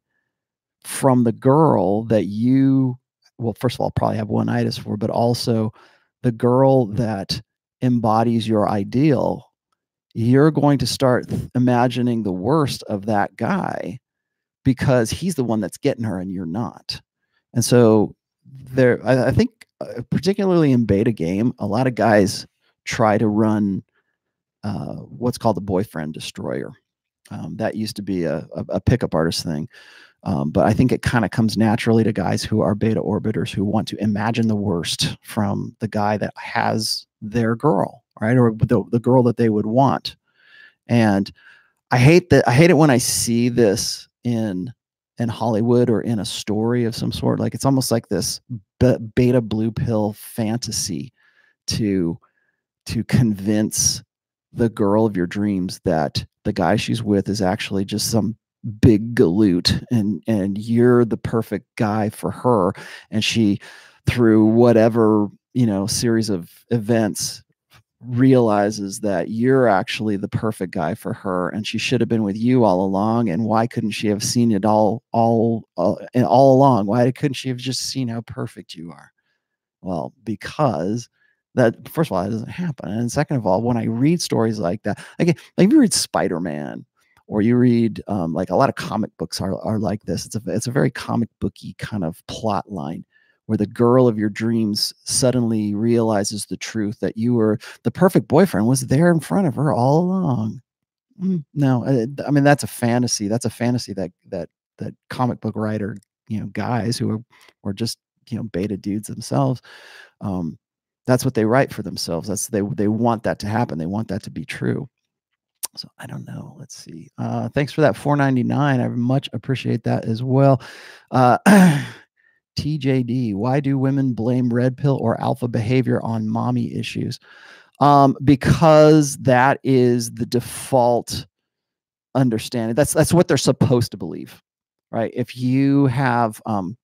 from the girl that you well first of all probably have one itis for but also the girl that embodies your ideal you're going to start imagining the worst of that guy because he's the one that's getting her and you're not. And so there I, I think uh, particularly in beta game a lot of guys try to run uh, what's called the boyfriend destroyer. Um, that used to be a, a, a pickup artist thing. Um, but i think it kind of comes naturally to guys who are beta orbiters who want to imagine the worst from the guy that has their girl right or the, the girl that they would want. And i hate that i hate it when i see this in in Hollywood or in a story of some sort. Like it's almost like this beta blue pill fantasy to to convince the girl of your dreams that the guy she's with is actually just some big galoot and and you're the perfect guy for her and she through whatever you know series of events realizes that you're actually the perfect guy for her and she should have been with you all along and why couldn't she have seen it all all all, uh, all along? Why couldn't she have just seen how perfect you are? Well because that first of all that doesn't happen and second of all when i read stories like that again like if you read spider-man or you read um, like a lot of comic books are, are like this it's a it's a very comic booky kind of plot line where the girl of your dreams suddenly realizes the truth that you were the perfect boyfriend was there in front of her all along. Mm, no I, I mean that's a fantasy that's a fantasy that that that comic book writer you know guys who are, just you know beta dudes themselves um that's what they write for themselves that's they they want that to happen they want that to be true. So i don't know let's see uh thanks for that 499 i much appreciate that as well. Uh tjd why do women blame red pill or alpha behavior on mommy issues? Um because that is the default understanding. That's that's what they're supposed to believe right? If you have um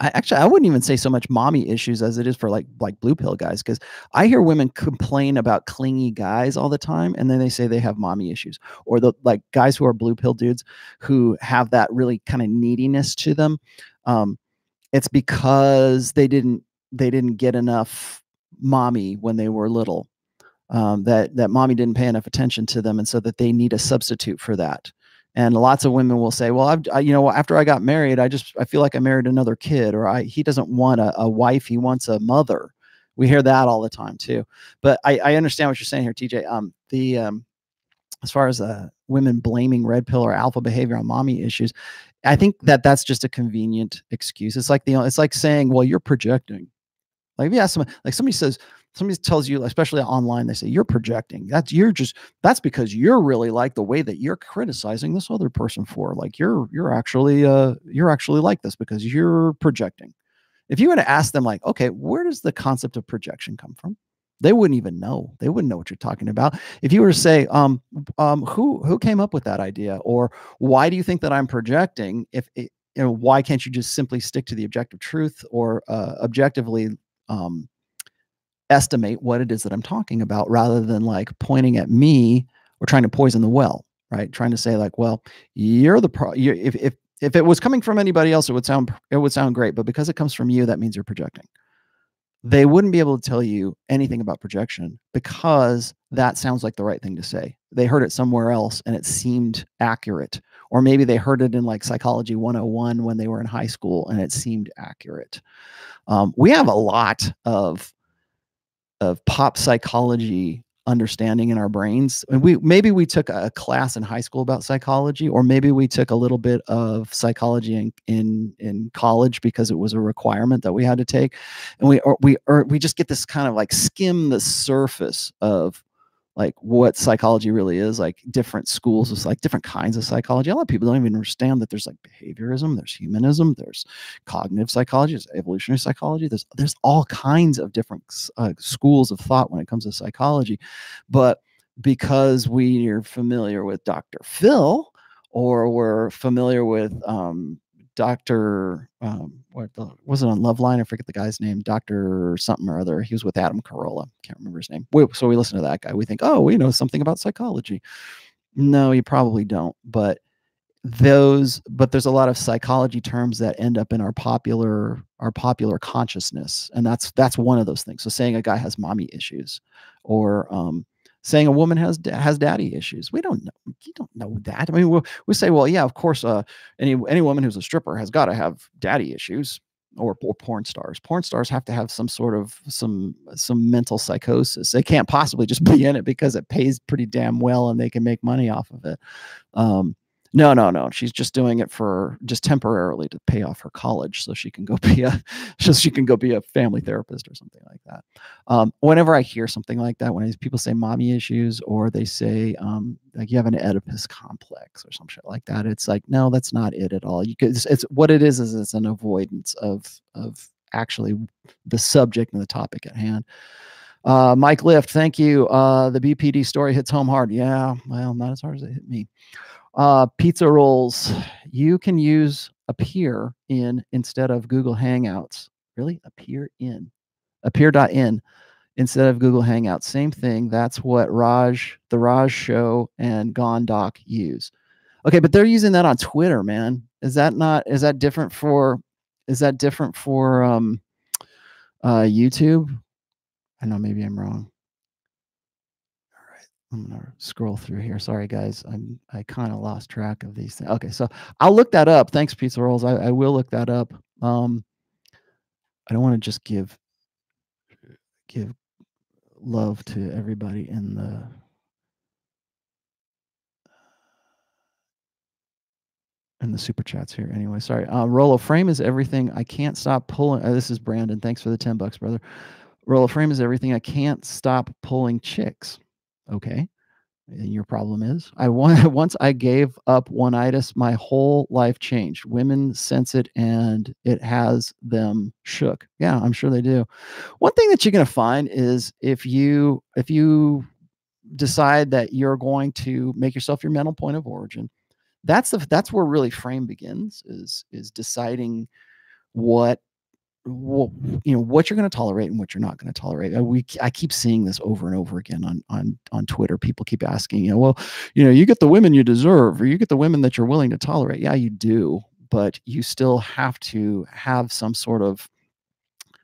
I actually I wouldn't even say so much mommy issues as it is for like like blue pill guys because I hear women complain about clingy guys all the time and then they say they have mommy issues or the like guys who are blue pill dudes who have that really kind of neediness to them. Um it's because they didn't they didn't get enough mommy when they were little um, that that mommy didn't pay enough attention to them and so that they need a substitute for that. And lots of women will say well i've I, you know after i got married i just i feel like i married another kid or i he doesn't want a, a wife he wants a mother. We hear that all the time too. But i i understand what you're saying here tj um the um as far as uh, women blaming red pill or alpha behavior on mommy issues i think that that's just a convenient excuse it's like the it's like saying well you're projecting like if you ask someone like somebody says somebody tells you, especially online, they say you're projecting. That's you're just that's because you're really like the way that you're criticizing this other person for. Like you're you're actually uh you're actually like this because you're projecting. If you were to ask them, like, okay, where does the concept of projection come from? They wouldn't even know. They wouldn't know what you're talking about. If you were to say, um, um, who who came up with that idea, or why do you think that I'm projecting? If it, you know, why can't you just simply stick to the objective truth or uh, objectively um, estimate what it is that I'm talking about rather than like pointing at me or trying to poison the well, right? Trying to say like, well, you're the pro. You're, if if if it was coming from anybody else, it would sound it would sound great, but because it comes from you, that means you're projecting. They wouldn't be able to tell you anything about projection because that sounds like the right thing to say. They heard it somewhere else and it seemed accurate. Or maybe they heard it in like psychology 101 when they were in high school and it seemed accurate. Um, we have a lot of of pop psychology understanding in our brains. And we maybe we took a class in high school about psychology or maybe we took a little bit of psychology in in, in college because it was a requirement that we had to take. And we or we or we just get this kind of like skim the surface of like what psychology really is like different schools is like different kinds of psychology. A lot of people don't even understand that there's like behaviorism there's humanism there's cognitive psychology there's evolutionary psychology there's there's all kinds of different uh, schools of thought when it comes to psychology. But because we are familiar with dr phil or we're familiar with um, Dr. Um, what the, was it on Loveline? I forget the guy's name, Dr. something or other. He was with Adam Carolla. Can't remember his name. We, so we listen to that guy. We think, oh, we know something about psychology. No, you probably don't. But those, but there's a lot of psychology terms that end up in our popular our popular consciousness, and that's that's one of those things. So saying a guy has mommy issues, or um, saying a woman has has daddy issues. We don't know. You don't know that. I mean, we we say, well, yeah, of course, uh, any any woman who's a stripper has got to have daddy issues, or, or porn stars. Porn stars have to have some sort of some some mental psychosis. They can't possibly just be in it because it pays pretty damn well and they can make money off of it. Um, no, no, no. She's just doing it for just temporarily to pay off her college, so she can go be a, so she can go be a family therapist or something like that. Um, whenever I hear something like that, when people say mommy issues or they say um, like you have an Oedipus complex or some shit like that, it's like no, that's not it at all. You could, it's, it's what it is is it's an avoidance of of actually the subject and the topic at hand. Uh, Mike Lift, thank you. Uh, the BPD story hits home hard. Yeah, well, not as hard as it hit me. Uh, pizza rolls. You can use appear in instead of Google Hangouts. Really? Appear in. Appear.in instead of Google Hangouts. Same thing. That's what Raj, the Raj show and Gondok use. Okay, but they're using that on Twitter, man. Is that not is that different for is that different for um uh YouTube? I know maybe I'm wrong. I'm gonna scroll through here. Sorry, guys. I'm I kind of lost track of these things. Okay, so I'll look that up. Thanks, Pizza Rolls. I, I will look that up. Um, I don't want to just give give love to everybody in the in the super chats here. Anyway, sorry. Uh, Rollo frame is everything. I can't stop pulling. Uh, this is Brandon. Thanks for the ten bucks, brother. Rollo frame is everything. I can't stop pulling chicks. Okay. And your problem is I want once I gave up one-itis, my whole life changed. Women sense it and it has them shook. Yeah, I'm sure they do. One thing that you're going to find is if you if you decide that you're going to make yourself your mental point of origin, that's the that's where really frame begins is is deciding what you know what you're going to tolerate and what you're not going to tolerate. Uh, we I keep seeing this over and over again on on on Twitter. People keep asking, you know, well, you know, you get the women you deserve, or you get the women that you're willing to tolerate. Yeah, you do, but you still have to have some sort of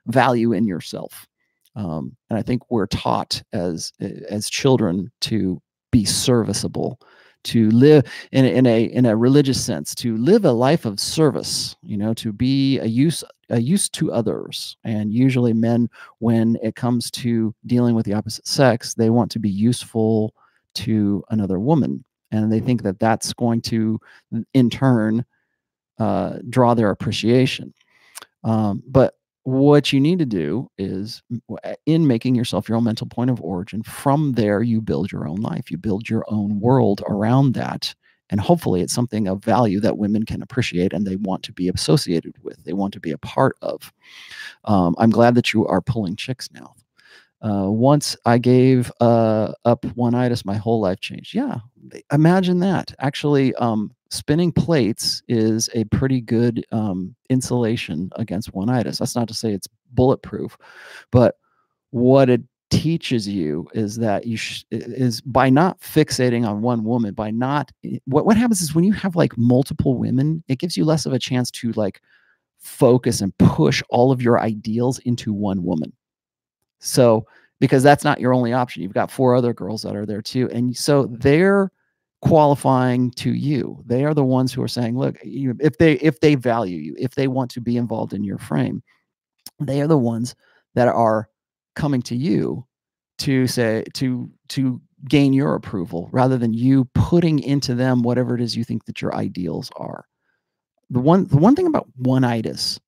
value in yourself. Um, and I think we're taught as as children to be serviceable to live in, in a in a religious sense to live a life of service you know to be a use a use to others. And usually men when it comes to dealing with the opposite sex they want to be useful to another woman. And they think that that's going to in turn uh, draw their appreciation. Um, but what you need to do is in making yourself your own mental point of origin from there you build your own life you build your own world around that and hopefully it's something of value that women can appreciate and they want to be associated with they want to be a part of. Um, i'm glad that you are pulling chicks now uh, once I gave uh, up one-itis, my whole life changed. Yeah, imagine that. Actually, um, spinning plates is a pretty good um, insulation against one-itis. That's not to say it's bulletproof, but what it teaches you is that you is by not fixating on one woman by not what what happens is when you have like multiple women it gives you less of a chance to like focus and push all of your ideals into one woman so, because that's not your only option, you've got four other girls that are there too. And so they're qualifying to you. They are the ones who are saying, look, if they if they value you, if they want to be involved in your frame, they are the ones that are coming to you to say to to gain your approval rather than you putting into them whatever it is you think that your ideals are. The one the one thing about one-itis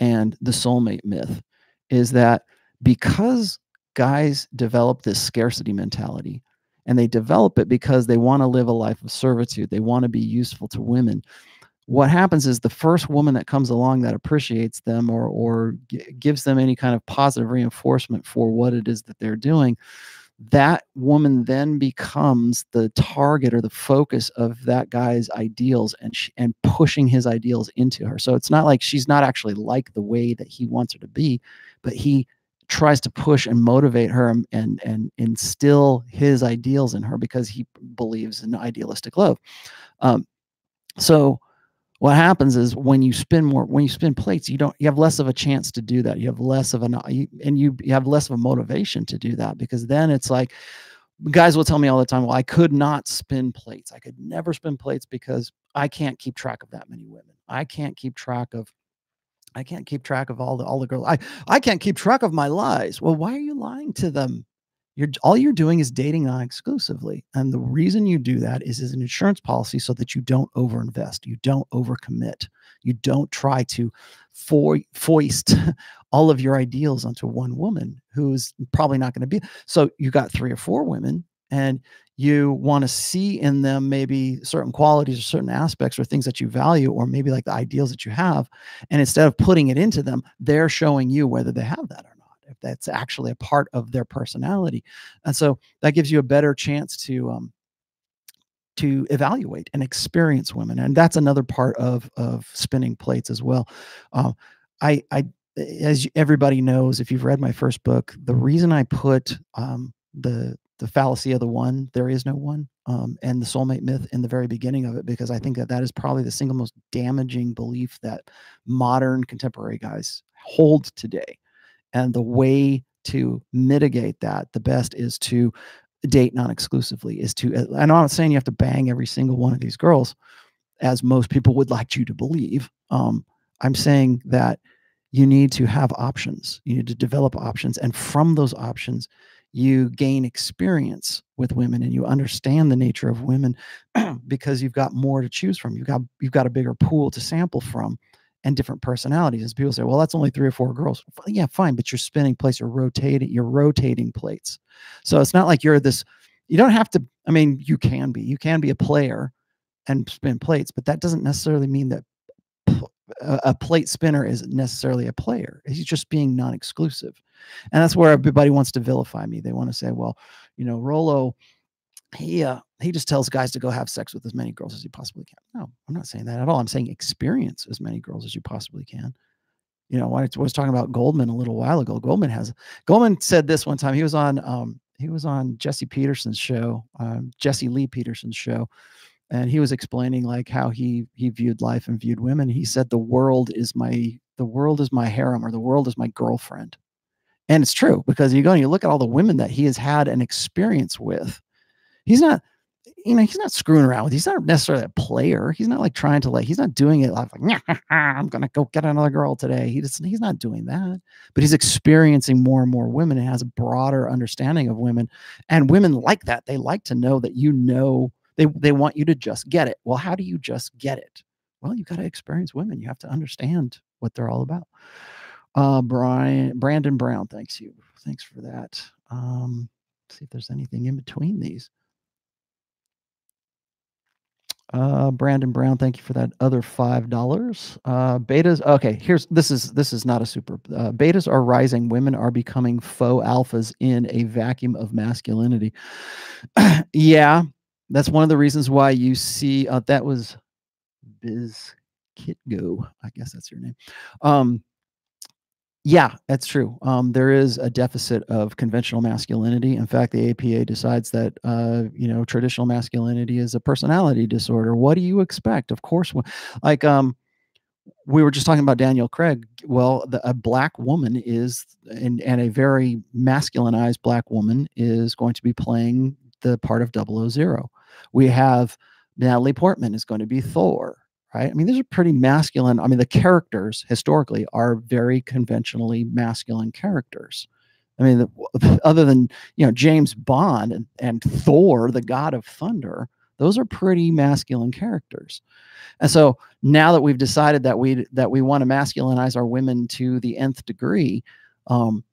and the soulmate myth is that because guys develop this scarcity mentality and they develop it because they want to live a life of servitude they want to be useful to women what happens is the first woman that comes along that appreciates them or or gives them any kind of positive reinforcement for what it is that they're doing that woman then becomes the target or the focus of that guy's ideals and and pushing his ideals into her. So it's not like she's not actually like the way that he wants her to be but he tries to push and motivate her and, and instill his ideals in her because he believes in idealistic love. Um, so what happens is when you spin more when you spin plates you don't you have less of a chance to do that. You have less of an and you, you have less of a motivation to do that because then it's like guys will tell me all the time well i could not spin plates. I could never spin plates because i can't keep track of that many women. I can't keep track of I can't keep track of all the all the girls. I I can't keep track of my lies. Well, why are you lying to them? You're all you're doing is dating non-exclusively. And the reason you do that is as an insurance policy so that you don't overinvest, you don't overcommit, you don't try to fo- foist all of your ideals onto one woman who's probably not going to be. So you got three or four women and you want to see in them maybe certain qualities or certain aspects or things that you value or maybe like the ideals that you have and instead of putting it into them they're showing you whether they have that or not if that's actually a part of their personality and so that gives you a better chance to um to evaluate and experience women and that's another part of of spinning plates as well. Uh, i i as everybody knows if you've read my first book the reason i put um the the fallacy of the one there is no one um, and the soulmate myth in the very beginning of it because i think that that is probably the single most damaging belief that modern contemporary guys hold today. And the way to mitigate that the best is to date non-exclusively is to and i'm not saying you have to bang every single one of these girls as most people would like you to believe um, i'm saying that you need to have options. You need to develop options and from those options you gain experience with women and you understand the nature of women because you've got more to choose from you've got you've got a bigger pool to sample from and different personalities. As people say, well, that's only three or four girls. Yeah, fine, but you're spinning plates, you're rotating, you're rotating plates. So it's not like you're this, you don't have to, I mean, you can be, you can be a player and spin plates, but that doesn't necessarily mean that a plate spinner is necessarily a player. He's just being non-exclusive. And that's where everybody wants to vilify me. They want to say, well, you know, Rollo, he uh, he just tells guys to go have sex with as many girls as you possibly can. No, I'm not saying that at all. I'm saying experience as many girls as you possibly can. You know, I was talking about Goldman a little while ago. Goldman has Goldman said this one time. He was on um, he was on Jesse Peterson's show, um, Jesse Lee Peterson's show, and he was explaining like how he he viewed life and viewed women. He said the world is my the world is my harem or the world is my girlfriend. And it's true because you go and you look at all the women that he has had an experience with he's not you know, he's not screwing around with. He's not necessarily a player. He's not like trying to like. He's not doing it like, I'm gonna go get another girl today. He just he's not doing that. But he's experiencing more and more women and has a broader understanding of women. And women like that. They like to know that you know. They they want you to just get it. Well, how do you just get it? Well, you got to experience women. You have to understand what they're all about. Uh, Brian Brandon Brown, thanks you. Thanks for that. Um, see if there's anything in between these. Uh, Brandon Brown, thank you for that other five dollars. Uh, betas, okay. Here's this is this is not a super. Uh, betas are rising. Women are becoming faux alphas in a vacuum of masculinity. yeah, that's one of the reasons why you see uh, that was Biz Kitgo. I guess that's your name. Um, yeah, that's true. Um, there is a deficit of conventional masculinity. In fact, the APA decides that uh, you know traditional masculinity is a personality disorder. What do you expect? Of course, like um, we were just talking about Daniel Craig. Well, the, a black woman is, and, and a very masculinized black woman is going to be playing the part of 000. We have Natalie Portman is going to be Thor right? I mean, these are pretty masculine. I mean, the characters historically are very conventionally masculine characters. I mean, the, other than you know James Bond and, and Thor, the god of thunder, those are pretty masculine characters. And so now that we've decided that we that we want to masculinize our women to the nth degree, um,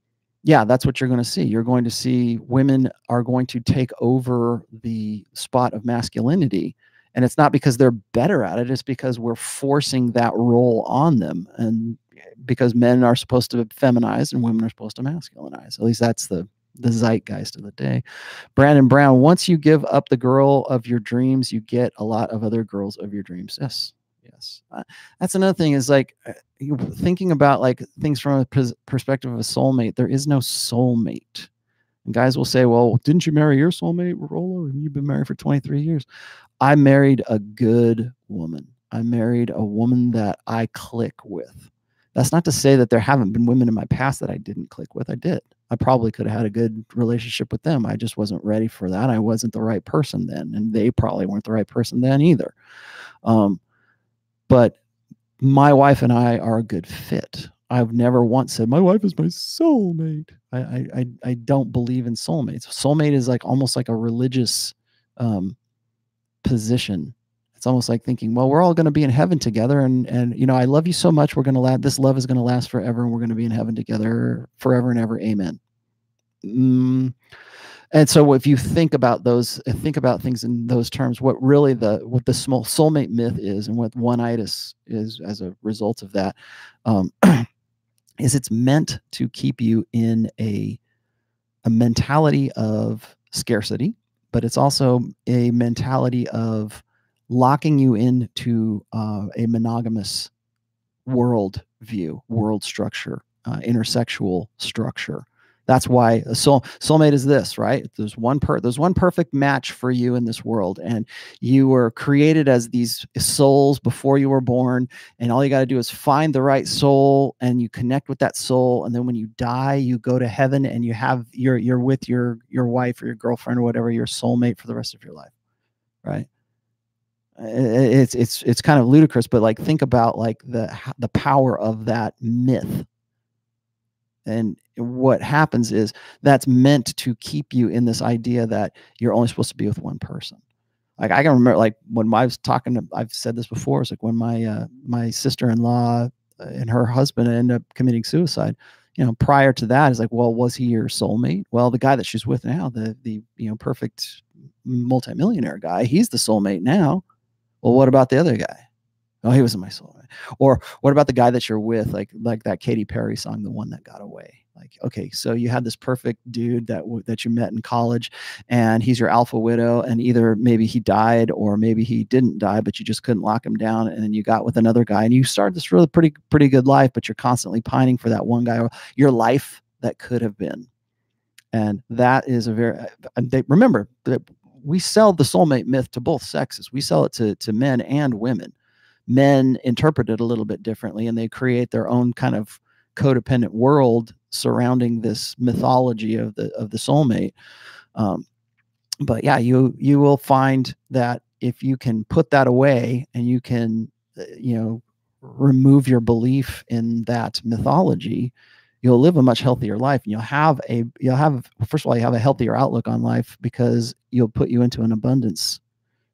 yeah, that's what you're going to see. You're going to see women are going to take over the spot of masculinity and it's not because they're better at it it's because we're forcing that role on them and eh, because men are supposed to feminize and women are supposed to masculinize. At least that's the the zeitgeist of the day. Brandon brown once you give up the girl of your dreams you get a lot of other girls of your dreams. Yes uh, that's another thing is like uh, thinking about like things from a perspective of a soulmate there is no soulmate and guys will say, well, didn't you marry your soulmate, Rollo? And you've been married for 23 years. I married a good woman. I married a woman that I click with. That's not to say that there haven't been women in my past that I didn't click with. I did. I probably could have had a good relationship with them. I just wasn't ready for that. I wasn't the right person then, and they probably weren't the right person then either. Um, but my wife and I are a good fit. I've never once said my wife is my soulmate. I I I don't believe in soulmates. Soulmate is like almost like a religious um, position. It's almost like thinking, well, we're all going to be in heaven together, and and you know, I love you so much. We're going to last. This love is going to last forever, and we're going to be in heaven together forever and ever. Amen. Mm. And so, if you think about those, think about things in those terms, what really the what the small soulmate myth is, and what one-itis is as a result of that, um, is it's meant to keep you in a a mentality of scarcity but it's also a mentality of locking you into uh, a monogamous world view, world structure, uh, intersexual structure. That's why a soul soulmate is this, right? There's one per there's one perfect match for you in this world, and you were created as these souls before you were born, and all you got to do is find the right soul, and you connect with that soul, and then when you die, you go to heaven, and you have you're you're with your your wife or your girlfriend or whatever your soulmate for the rest of your life, right? It's it's it's kind of ludicrous, but like think about like the the power of that myth and what happens is that's meant to keep you in this idea that you're only supposed to be with one person. Like I can remember, like when I was talking to, I've said this before. It's like when my uh, my sister-in-law uh, and her husband ended up committing suicide. You know, prior to that, is like, well, was he your soulmate? Well, the guy that she's with now, the the you know perfect multimillionaire guy, he's the soulmate now. Well, what about the other guy? Oh, he wasn't my soulmate. Or what about the guy that you're with, like like that Katy Perry song, "The One That Got Away"? Like, okay, so you had this perfect dude that that you met in college, and he's your alpha widow, and either maybe he died or maybe he didn't die, but you just couldn't lock him down, and then you got with another guy, and you started this really pretty pretty good life, but you're constantly pining for that one guy or your life that could have been, and that is a very. They, remember that we sell the soulmate myth to both sexes. We sell it to to men and women men interpret it a little bit differently and they create their own kind of codependent world surrounding this mythology of the of the soulmate. Um, but yeah you you will find that if you can put that away and you can uh, you know remove your belief in that mythology you'll live a much healthier life and you'll have a you'll have first of all you have a healthier outlook on life because you'll put you into an abundance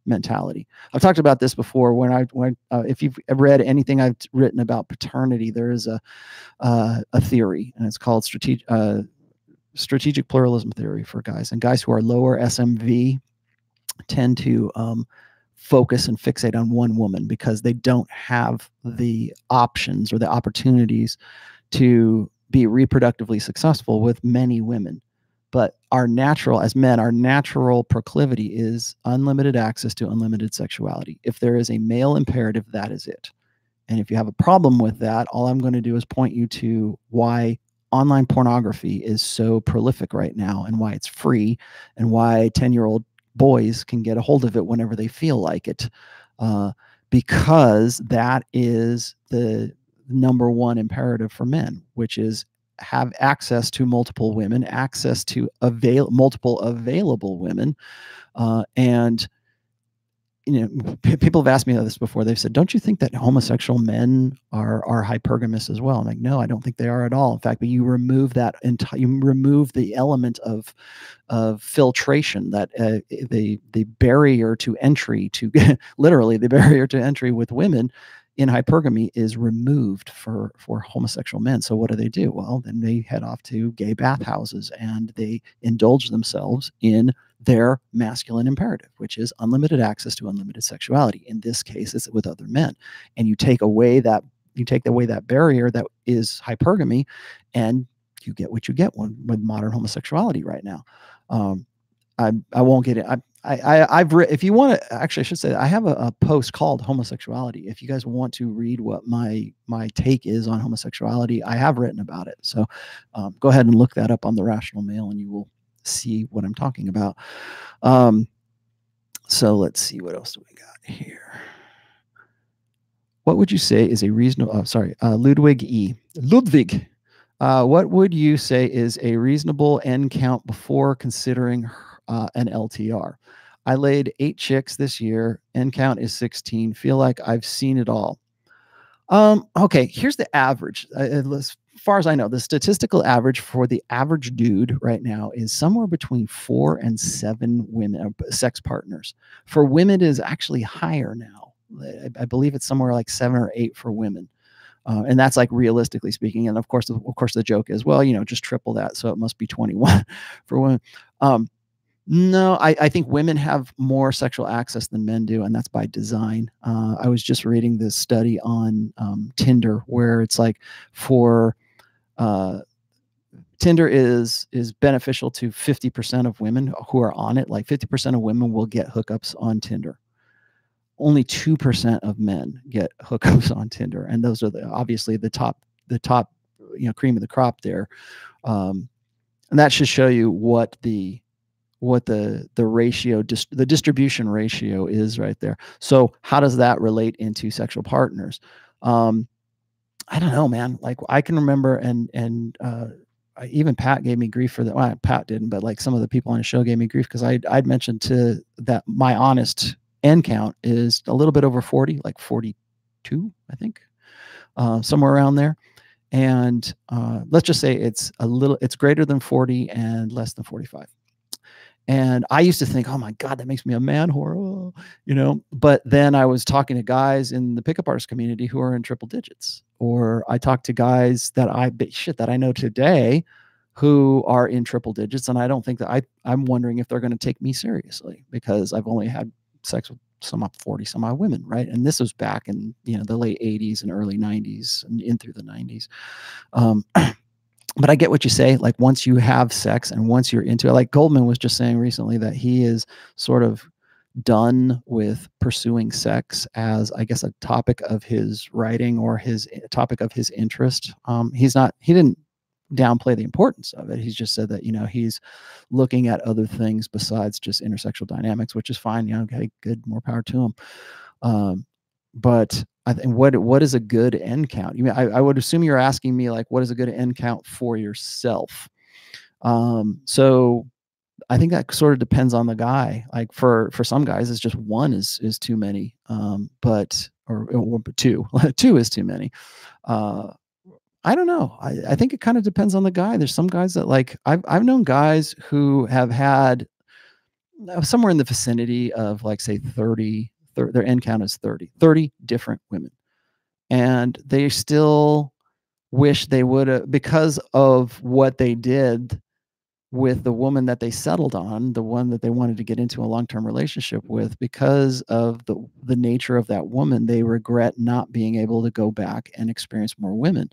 mentality. I've talked about this before. When I when uh, if you've read anything I've written about paternity, there is a uh, a theory, and it's called strategic uh, strategic pluralism theory for guys. And guys who are lower SMV tend to um, focus and fixate on one woman because they don't have the options or the opportunities to be reproductively successful with many women but our natural as men our natural proclivity is unlimited access to unlimited sexuality. If there is a male imperative that is it. And if you have a problem with that all i'm going to do is point you to why online pornography is so prolific right now and why it's free and why 10 year old boys can get a hold of it whenever they feel like it uh, because that is the number one imperative for men which is have access to multiple women, access to avail multiple available women, uh, and you know, people have asked me this before. They've said, "Don't you think that homosexual men are are hypergamous as well?" I'm like, "No, I don't think they are at all. In fact, but you remove that entire, you remove the element of of filtration, that uh, the the barrier to entry to literally the barrier to entry with women in hypergamy is removed for for homosexual men. So what do they do? Well, then they head off to gay bathhouses and they indulge themselves in their masculine imperative, which is unlimited access to unlimited sexuality. In this case, it's with other men. And you take away that you take away that barrier that is hypergamy, and you get what you get with modern homosexuality right now. Um, I I won't get it. I I, I have if you want to actually I should say I have a, a, post called homosexuality. If you guys want to read what my my take is on homosexuality, I have written about it. So um, go ahead and look that up on the Rational Male, and you will see what I'm talking about. Um, so let's see what else do we got here. What would you say is a reasonable? Oh, sorry, uh, Ludwig E. Ludwig. Uh, what would you say is a reasonable end count before considering uh, an LTR. I laid eight chicks this year. End count is 16. Feel like I've seen it all. Um, okay, here's the average. Uh, as far as I know, the statistical average for the average dude right now is somewhere between four and seven women, uh, sex partners. For women, is actually higher now. I, I believe it's somewhere like seven or eight for women. Uh, and that's like realistically speaking. And of course, of course, the joke is, well, you know, just triple that, so it must be 21 for women. Um, no, I, I, think women have more sexual access than men do, and that's by design. Uh, I was just reading this study on um, Tinder where it's like for uh, Tinder is is beneficial to 50% of women who are on it. Like 50% of women will get hookups on Tinder. Only 2% of men get hookups on Tinder, and those are the obviously the top the top you know cream of the crop there. Um, and that should show you what the what the the ratio dis, the distribution ratio is right there so how does that relate into sexual partners um i don't know man like i can remember and and uh even Pat gave me grief for that. Well, Pat didn't, but like some of the people on the show gave me grief because I I'd mentioned to that my honest end count is a little bit over 40, like 42, I think, uh, somewhere around there. And uh, let's just say it's a little, it's greater than 40 and less than 45. And I used to think, oh my God, that makes me a man whore, you know. But then I was talking to guys in the pickup artist community who are in triple digits, or I talked to guys that I shit that I know today who are in triple digits, and I don't think that I I'm wondering if they're going to take me seriously because I've only had sex with some up 40 some odd women, right? And this was back in you know the late 80s and early 90s and in through the 90s. Um, but I get what you say. Like once you have sex and once you're into it, like Goldman was just saying recently that he is sort of done with pursuing sex as I guess a topic of his writing or his eh, topic of his interest. Um, he's not. He didn't downplay the importance of it. He's just said that you know he's looking at other things besides just intersexual dynamics, which is fine. You know, okay, good, more power to him. Um, but I think what what is a good end count? You mean I, I would assume you're asking me like what is a good end count for yourself? Um, so I think that sort of depends on the guy. Like for for some guys, it's just one is is too many. Um, but or, or two two is too many. Uh, I don't know. I, I think it kind of depends on the guy. There's some guys that like I've I've known guys who have had uh, somewhere in the vicinity of like say 30 their end count is 30, 30 different women. And they still wish they would have, because of what they did with the woman that they settled on, the one that they wanted to get into a long-term relationship with, because of the the nature of that woman, they regret not being able to go back and experience more women.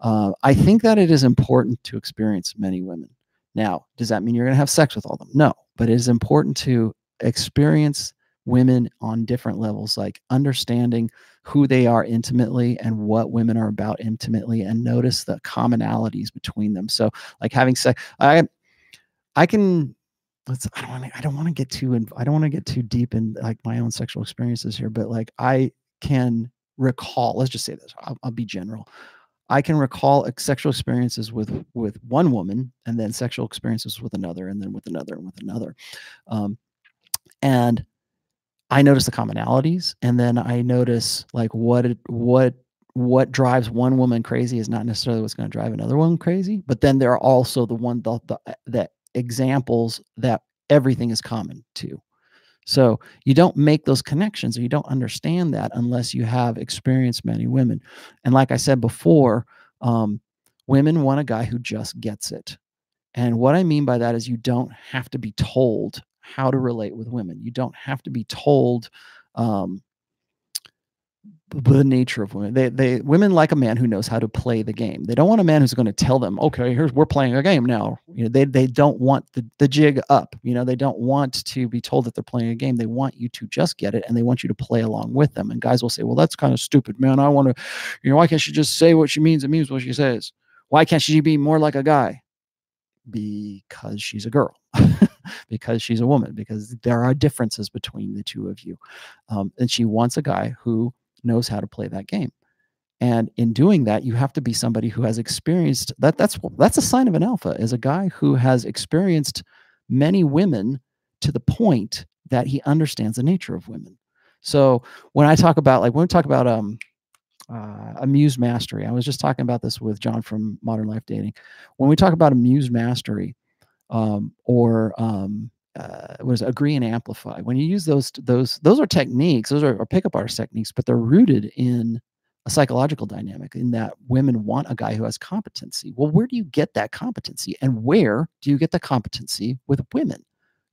Uh, I think that it is important to experience many women. Now, does that mean you're going to have sex with all of them? No, but it is important to experience women on different levels, like understanding who they are intimately and what women are about intimately, and notice the commonalities between them. So, like having sex, I, I can. Let's. I don't want to. I don't want to get too. I don't want to get too deep in like my own sexual experiences here, but like I can recall. Let's just say this. I'll, I'll be general. I can recall sexual experiences with with one woman, and then sexual experiences with another, and then with another, and with another. Um, and I notice the commonalities, and then I notice like what what what drives one woman crazy is not necessarily what's going to drive another one crazy. But then there are also the one the, the, the examples that everything is common to. So you don't make those connections or you don't understand that unless you have experienced many women. And like I said before, um, women want a guy who just gets it. And what I mean by that is you don't have to be told how to relate with women. You don't have to be told um, the nature of women. They, they, women like a man who knows how to play the game. They don't want a man who's going to tell them, okay, here's we're playing a game now. You know, they they don't want the the jig up. You know, they don't want to be told that they're playing a game. They want you to just get it, and they want you to play along with them. And guys will say, well, that's kind of stupid, man. I want to, you know, why can't she just say what she means It means what she says? Why can't she be more like a guy? Because she's a girl. because she's a woman, because there are differences between the two of you. Um, and she wants a guy who knows how to play that game. And in doing that, you have to be somebody who has experienced that. That's that's a sign of an alpha, is a guy who has experienced many women to the point that he understands the nature of women. So when I talk about like when we talk about um uh, amused mastery, I was just talking about this with John from Modern Life Dating. When we talk about amused mastery, um, or um, uh, was agree and amplify. When you use those, those, those are techniques. Those are, are pickup artist techniques, but they're rooted in a psychological dynamic in that women want a guy who has competency. Well, where do you get that competency, and where do you get the competency with women?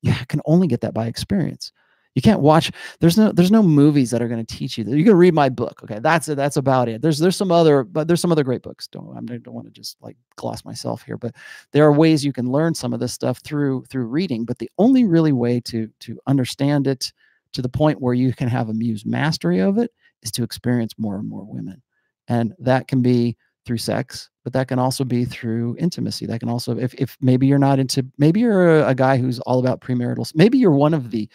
You can only get that by experience. You can't watch. There's no there's no movies that are going to teach you. You can read my book. Okay, that's it. That's about it. There's there's some other, but there's some other great books. Don't I don't want to just like gloss myself here, but there are ways you can learn some of this stuff through through reading. But the only really way to to understand it to the point where you can have a muse mastery of it is to experience more and more women, and that can be through sex, but that can also be through intimacy. That can also, if, if maybe you're not into, maybe you're a, a guy who's all about premarital, maybe you're one of the,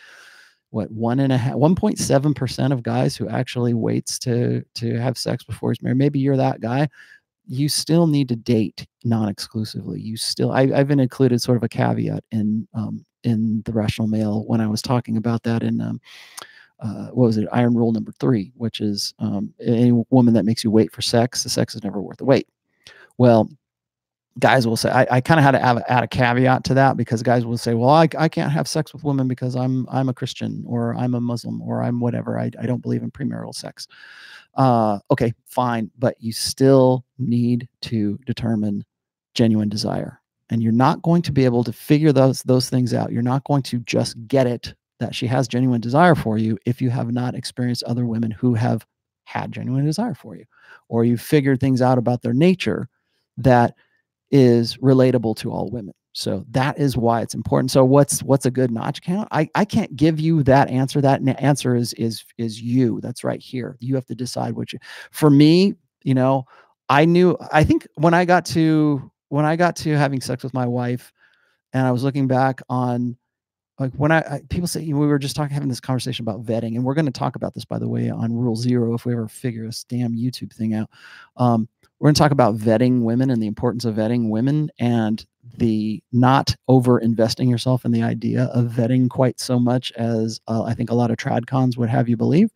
what one and a half, 1.7 percent of guys who actually waits to to have sex before he's married. Maybe you're that guy. You still need to date non-exclusively. You still, I, have been included sort of a caveat in um, in the rational male when I was talking about that in um, uh, what was it, iron rule number three, which is um, any woman that makes you wait for sex, the sex is never worth the wait. Well, guys will say, I, I kind of had to add, add, a caveat to that because guys will say, well, I, I can't have sex with women because I'm, I'm a Christian or I'm a Muslim or I'm whatever. I, I don't believe in premarital sex. Uh, okay, fine. But you still need to determine genuine desire and you're not going to be able to figure those, those things out. You're not going to just get it that she has genuine desire for you if you have not experienced other women who have had genuine desire for you, or you've figured things out about their nature that is relatable to all women. So that is why it's important. So what's what's a good notch count? I, I can't give you that answer. That answer is is is you. That's right here. You have to decide which. For me, you know, I knew. I think when I got to when I got to having sex with my wife, and I was looking back on like when I, I people say we were just talking having this conversation about vetting, and we're going to talk about this by the way on Rule Zero if we ever figure this damn YouTube thing out. Um, we're going to talk about vetting women and the importance of vetting women and the not over investing yourself in the idea of vetting quite so much as uh, I think a lot of tradcons would have you believe.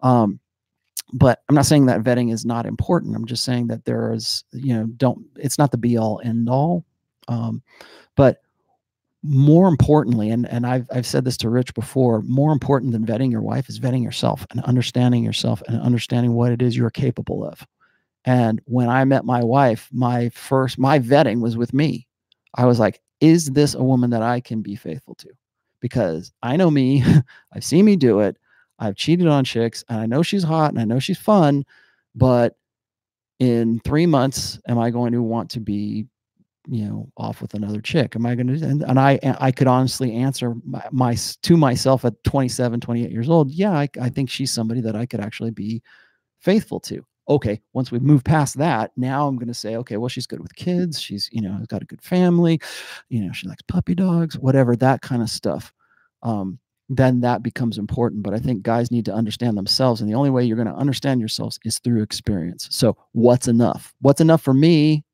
Um, but I'm not saying that vetting is not important. I'm just saying that there is, you know, don't, it's not the be all end all. Um, but more importantly, and, and I've, I've said this to Rich before, more important than vetting your wife is vetting yourself and understanding yourself and understanding what it is you're capable of. And when I met my wife, my first, my vetting was with me. I was like, is this a woman that I can be faithful to? Because I know me, I've seen me do it. I've cheated on chicks and I know she's hot and I know she's fun, but in three months, am I going to want to be you know off with another chick am i going to and, and i i could honestly answer my, my, to myself at 27 28 years old yeah I, I think she's somebody that i could actually be faithful to okay once we move past that now i'm going to say okay well she's good with kids she's you know has got a good family you know she likes puppy dogs whatever that kind of stuff. Um, then that becomes important but i think guys need to understand themselves and the only way you're going to understand yourselves is through experience. So what's enough? What's enough for me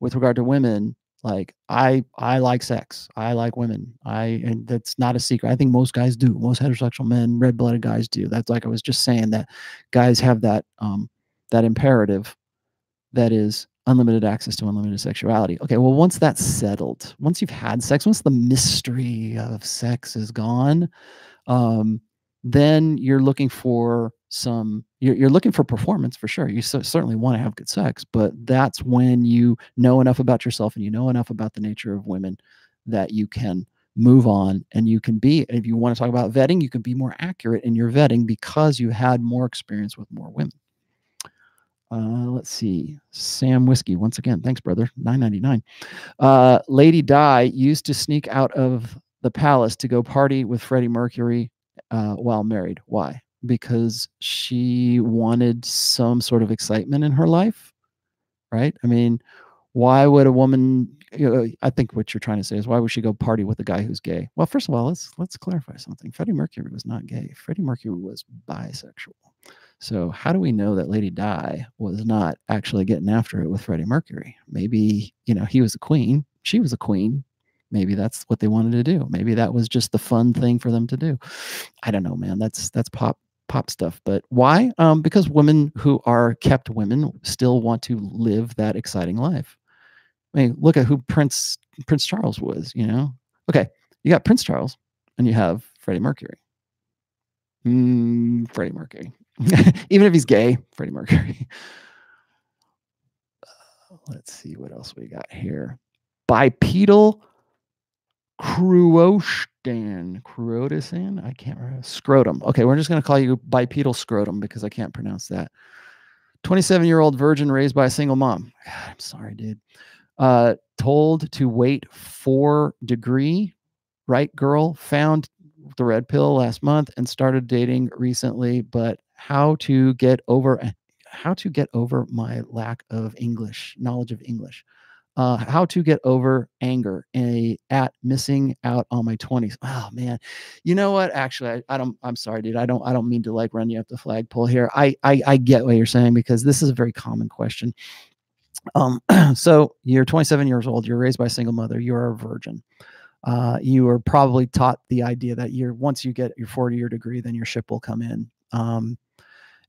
with regard to women? Like i i like sex. I like women. I and that's not a secret. I think most guys do. Most heterosexual men red-blooded guys do. That's like i was just saying that guys have that um that imperative that is unlimited access to unlimited sexuality. Okay well once that's settled once you've had sex once the mystery of sex is gone um then you're looking for some you're, you're looking for performance for sure. You so, certainly want to have good sex but that's when you know enough about yourself and you know enough about the nature of women that you can move on and you can be if you want to talk about vetting you can be more accurate in your vetting because you had more experience with more women uh, let's see sam whiskey once again thanks brother 999 uh, lady di used to sneak out of the palace to go party with freddie mercury uh, while married why because she wanted some sort of excitement in her life, right? I mean, why would a woman? You know, I think what you're trying to say is why would she go party with a guy who's gay? Well, first of all, let's let's clarify something. Freddie Mercury was not gay. Freddie Mercury was bisexual. So how do we know that Lady Di was not actually getting after it with Freddie Mercury? Maybe you know he was a queen, she was a queen. Maybe that's what they wanted to do. Maybe that was just the fun thing for them to do. I don't know, man. That's that's pop pop stuff. But why? Um, because women who are kept women still want to live that exciting life. I mean, look at who Prince Prince Charles was. You know, okay, you got Prince Charles, and you have Freddie Mercury. Mm, Freddie Mercury, even if he's gay, Freddie Mercury. Uh, let's see what else we got here. Bipedal cruosh Dan Crotisan. I can't remember. Scrotum. Okay, we're just going to call you bipedal scrotum because I can't pronounce that. 27 year old virgin raised by a single mom. God, I'm sorry, dude. Uh, told to wait four degree. Right girl found the red pill last month and started dating recently, but how to get over how to get over my lack of English knowledge of English. Uh, how to get over anger a, at missing out on my 20s oh man. You know what? Actually I, I, don't i'm sorry dude. I don't i don't mean to like run you up the flagpole here. I, I i get what you're saying because this is a very common question. Um so you're 27 years old. You're raised by a single mother. You're a virgin. Uh, you are probably taught the idea that you're once you get your 40 year degree then your ship will come in. Um,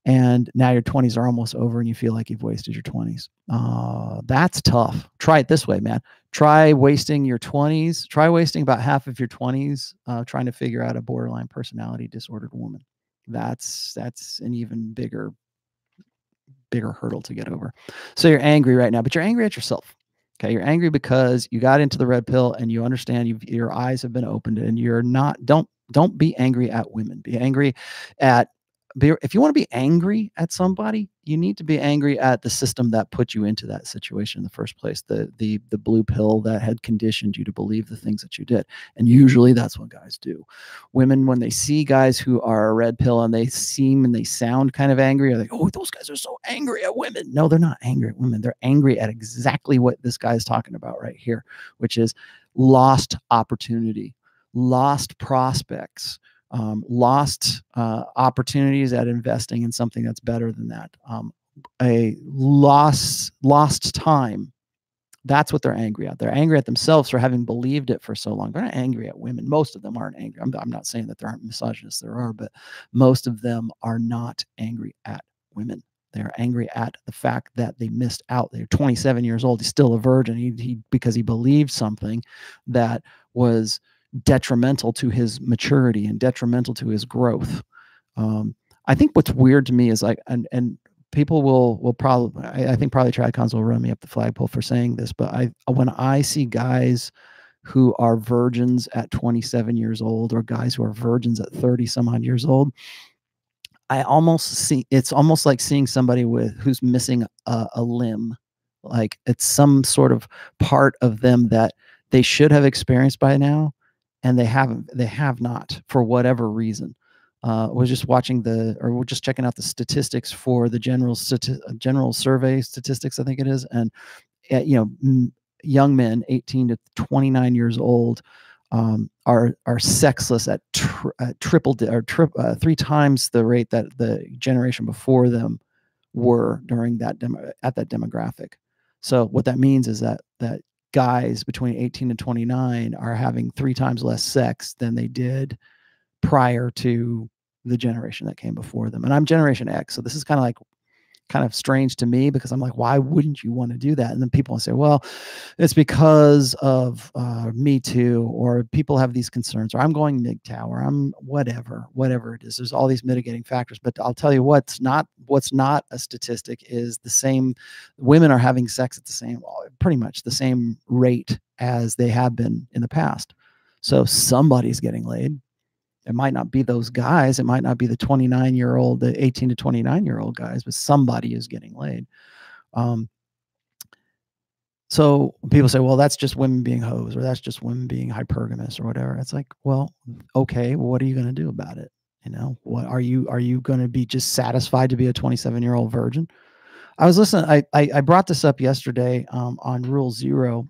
and now your 20s are almost over and you feel like you've wasted your 20s. Uh, that's tough. Try it this way, man. Try wasting your 20s, try wasting about half of your 20s uh, trying to figure out a borderline personality disordered woman. That's that's an even bigger bigger hurdle to get over. So you're angry right now, but you're angry at yourself. Okay, you're angry because you got into the red pill and you understand you your eyes have been opened and you're not don't don't be angry at women. Be angry at be, if you want to be angry at somebody, you need to be angry at the system that put you into that situation in the first place. The the the blue pill that had conditioned you to believe the things that you did. And usually that's what guys do. Women, when they see guys who are a red pill and they seem and they sound kind of angry, are like, oh, those guys are so angry at women. No, they're not angry at women. They're angry at exactly what this guy is talking about right here, which is lost opportunity, lost prospects um, lost uh, opportunities at investing in something that's better than that, um, a lost lost time. That's what they're angry at. They're angry at themselves for having believed it for so long. They're not angry at women. Most of them aren't angry. I'm, I'm not saying that there aren't misogynists. There are, but most of them are not angry at women. They're angry at the fact that they missed out. They're 27 years old. He's still a virgin. He, he because he believed something that was detrimental to his maturity and detrimental to his growth. Um, I think what's weird to me is like, and and people will will probably, I, I think probably Tradcons will run me up the flagpole for saying this, but I when I see guys who are virgins at 27 years old or guys who are virgins at 30 some odd years old, I almost see it's almost like seeing somebody with who's missing a, a limb, like it's some sort of part of them that they should have experienced by now and they haven't they have not for whatever reason. Uh, was just watching the or we're just checking out the statistics for the general stati- general survey statistics i think it is and uh, you know m- young men 18 to 29 years old um, are are sexless at, at triple di- or tri- uh, three times the rate that the generation before them were during that demo at that demographic. So what that means is that that guys between 18 and 29 are having three times less sex than they did prior to the generation that came before them. And I'm Generation X, so this is kind of like kind of strange to me because I'm like, why wouldn't you want to do that? And then people say, well, it's because of uh, Me Too, or people have these concerns, or I'm going MGTOW, or I'm whatever, whatever it is. There's all these mitigating factors. But I'll tell you what's not what's not a statistic is the same. Women are having sex at the same, pretty much the same rate as they have been in the past. So somebody's getting laid it might not be those guys. It might not be the 29 year old, the 18 to 29 year old guys, but somebody is getting laid. Um, so people say, well, that's just women being hoes, or that's just women being hypergamous, or whatever. It's like, well, okay, well, what are you going to do about it? You know, what are you are you going to be just satisfied to be a 27 year old virgin? I was listening. I, I, I brought this up yesterday um, on Rule Zero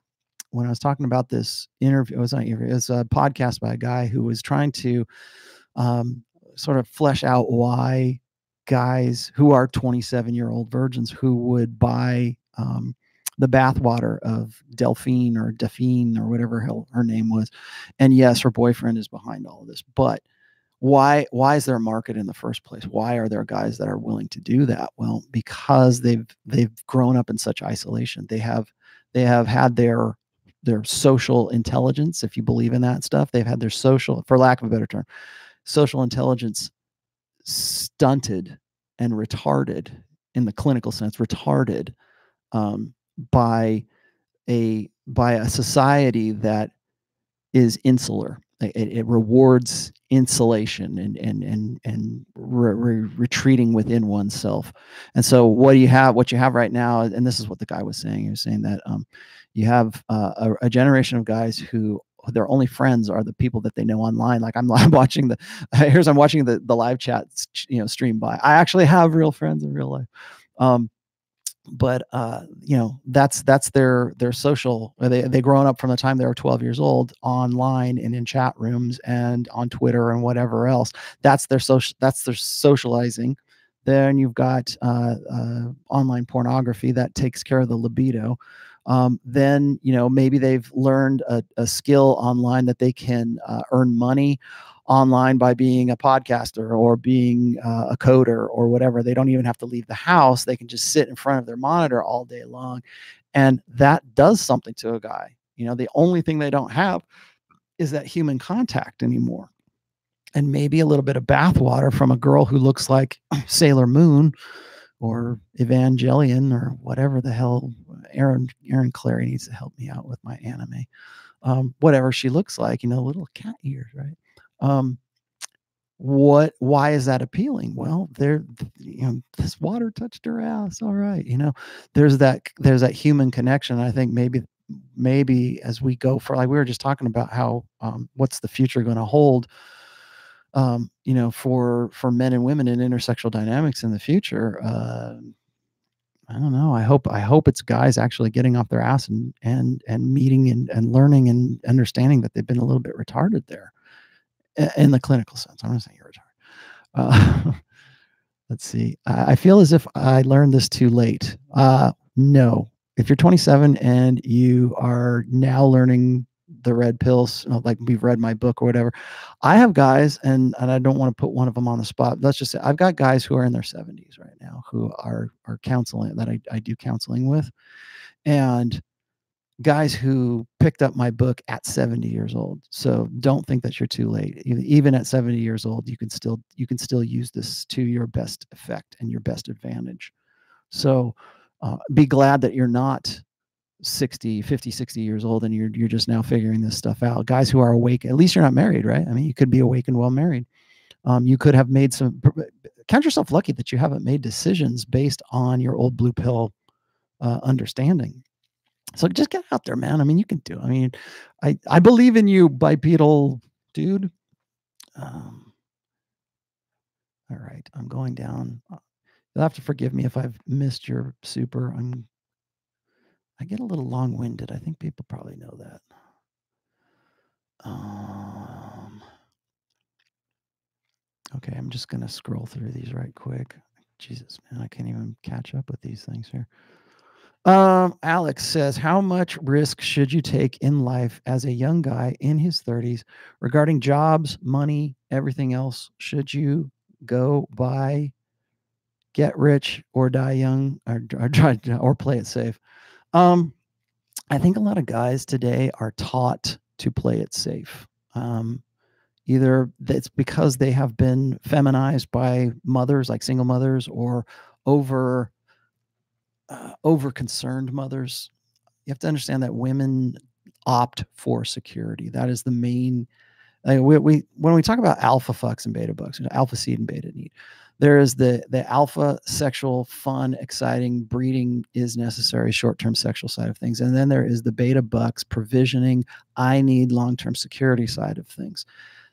when I was talking about this interview, it was not interview, it was a podcast by a guy who was trying to um, sort of flesh out why guys who are 27 year old virgins who would buy um, the bathwater of Delphine or Delphine or whatever her, her name was. And yes, her boyfriend is behind all of this, but why why is there a market in the first place why are there guys that are willing to do that well because they've they've grown up in such isolation they have they have had their their social intelligence, if you believe in that stuff. They've had their social, for lack of a better term, social intelligence stunted and retarded in the clinical sense, retarded um, by a by a society that is insular. It, it rewards insulation and and and and re re retreating within oneself. And so, what do you have? What you have right now, and this is what the guy was saying. He was saying that um, you have uh, a, a, generation of guys who their only friends are the people that they know online. Like I'm, I'm watching the here's I'm watching the the live chat you know stream by. I actually have real friends in real life. Um, but uh, you know that's that's their their social they they grown up from the time they were 12 years old online and in chat rooms and on twitter and whatever else that's their social that's their socializing then you've got uh, uh, online pornography that takes care of the libido um, then you know maybe they've learned a, a skill online that they can uh, earn money online by being a podcaster or being uh, a coder or whatever. They don't even have to leave the house. They can just sit in front of their monitor all day long. And that does something to a guy. You know, the only thing they don't have is that human contact anymore. And maybe a little bit of bathwater from a girl who looks like Sailor Moon or Evangelion or whatever the hell Aaron Aaron Clary needs to help me out with my anime. Um, whatever she looks like, you know, little cat ears, right? Um, what why is that appealing well there you know this water touched her ass all right you know there's that there's that human connection i think maybe maybe as we go for like we were just talking about how um, what's the future going to hold um, you know for for men and women in intersexual dynamics in the future uh, i don't know i hope i hope it's guys actually getting off their ass and and and meeting and, and learning and understanding that they've been a little bit retarded there in the clinical sense. I'm not saying you're retarded. Uh, let's see. I feel as if I learned this too late. Uh, no. If you're 27 and you are now learning the red pills, like we've read my book or whatever, I have guys, and and I don't want to put one of them on the spot. Let's just say I've got guys who are in their 70s right now who are are counseling that I, I do counseling with, and guys who picked up my book at 70 years old. So don't think that you're too late. Even at 70 years old you can still you can still use this to your best effect and your best advantage. So uh, be glad that you're not 60 50 60 years old and you're you're just now figuring this stuff out guys who are awake at least you're not married right i mean you could be awake and well married um, you could have made some count yourself lucky that you haven't made decisions based on your old blue pill uh, understanding so just get out there, man. I mean, you can do. It. I mean, I I believe in you, bipedal dude. Um, all right, I'm going down. You'll have to forgive me if I've missed your super. I'm. I get a little long-winded. I think people probably know that. Um. Okay, I'm just gonna scroll through these right quick. Jesus, man, I can't even catch up with these things here. Um, Alex says, How much risk should you take in life as a young guy in his 30s regarding jobs, money, everything else? Should you go buy, get rich, or die young, or, or, or play it safe? Um, I think a lot of guys today are taught to play it safe. Um, either it's because they have been feminized by mothers, like single mothers, or over uh, over concerned mothers. You have to understand that women opt for security. That is the main. Like we, we when we talk about alpha fucks and beta bucks, alpha seed and beta need, there is the the alpha sexual fun exciting breeding is necessary short term sexual side of things. And then there is the beta bucks provisioning i need long term security side of things.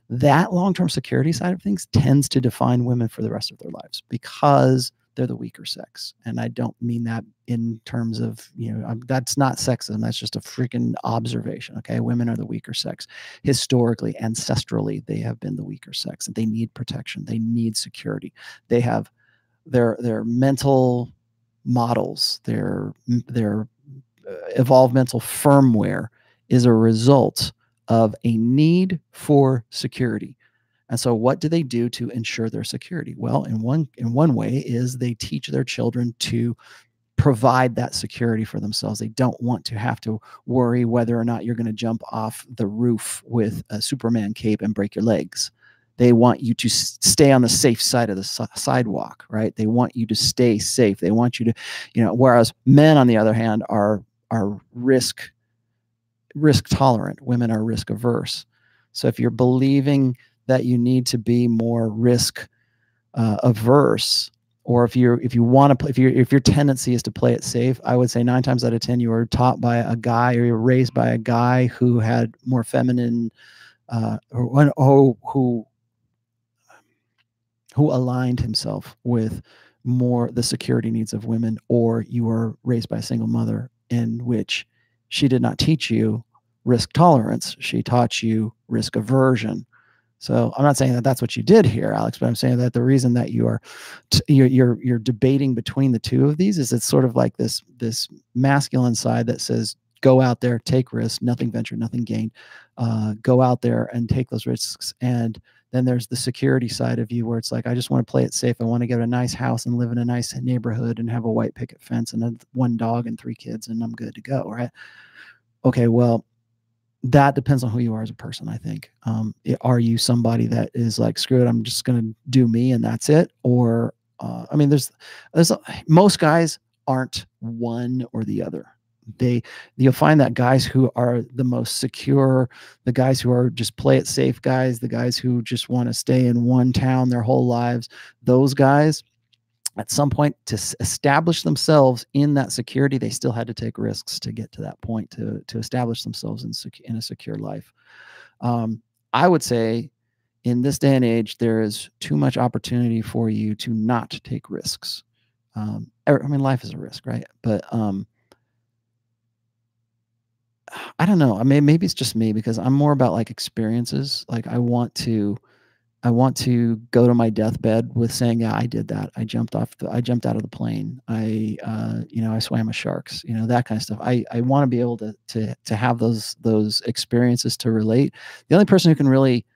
That long term security side of things tends to define women for the rest of their lives because they're the weaker sex. And I don't mean that in terms of, you know, I'm, that's not sexism. That's just a freaking observation. Okay. Women are the weaker sex. Historically, ancestrally, they have been the weaker sex and they need protection. They need security. They have their, their mental models, their, their uh, evolved mental firmware is a result of a need for security and so what do they do to ensure their security? Well, in one in one way is they teach their children to provide that security for themselves. They don't want to have to worry whether or not you're going to jump off the roof with a Superman cape and break your legs. They want you to stay on the safe side of the sidewalk, right? They want you to stay safe. They want you to, you know, whereas men on the other hand are are risk risk tolerant. Women are risk averse. So if you're believing that you need to be more risk uh, averse or if you're if you want to play if your if your tendency is to play it safe i would say nine times out of ten you were taught by a guy or you were raised by a guy who had more feminine uh, or, or who who aligned himself with more the security needs of women, or you were raised by a single mother in which she did not teach you risk tolerance. She taught you risk aversion. So I'm not saying that that's what you did here, Alex, but I'm saying that the reason that you are you're, you're you're debating between the two of these is it's sort of like this this masculine side that says go out there, take risks, nothing ventured, nothing gained. Uh, go out there and take those risks. And then there's the security side of you where it's like, I just want to play it safe. I want to get a nice house and live in a nice neighborhood and have a white picket fence and a, one dog and three kids and I'm good to go. Right. Okay. Well, that depends on who you are as a person, I think. Um, are you somebody that is like, screw it, I'm just going to do me and that's it? Or, uh, I mean, there's, there's, most guys aren't one or the other they you'll find that guys who are the most secure the guys who are just play it safe guys the guys who just want to stay in one town their whole lives those guys at some point to establish themselves in that security they still had to take risks to get to that point to to establish themselves in, in a secure life um, i would say in this day and age there is too much opportunity for you to not take risks um, er, i mean life is a risk right but um, I don't know. I mean, maybe it's just me because I'm more about like experiences. Like I want to, I want to go to my deathbed with saying, yeah, I did that. I jumped off the, I jumped out of the plane. I, uh, you know, I swam with sharks, you know, that kind of stuff. I, I want to be able to, to, to have those, those experiences to relate. The only person who can really,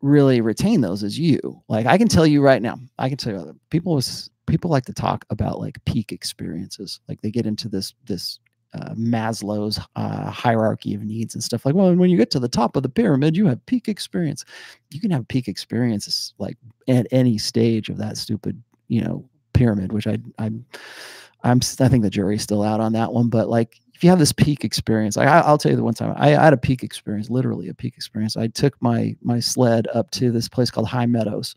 really retain those is you. Like I can tell you right now, I can tell you other people was, people like to talk about like peak experiences. Like they get into this, this uh, Maslow's uh, hierarchy of needs and stuff like, well, when you get to the top of the pyramid, you have peak experience. You can have peak experiences like at any stage of that stupid, you know, pyramid, which I, I'm, I'm, I think the jury's still out on that one. But like, if you have this peak experience, like I, will tell you the one time I, I, had a peak experience, literally a peak experience. I took my my sled up to this place called High Meadows,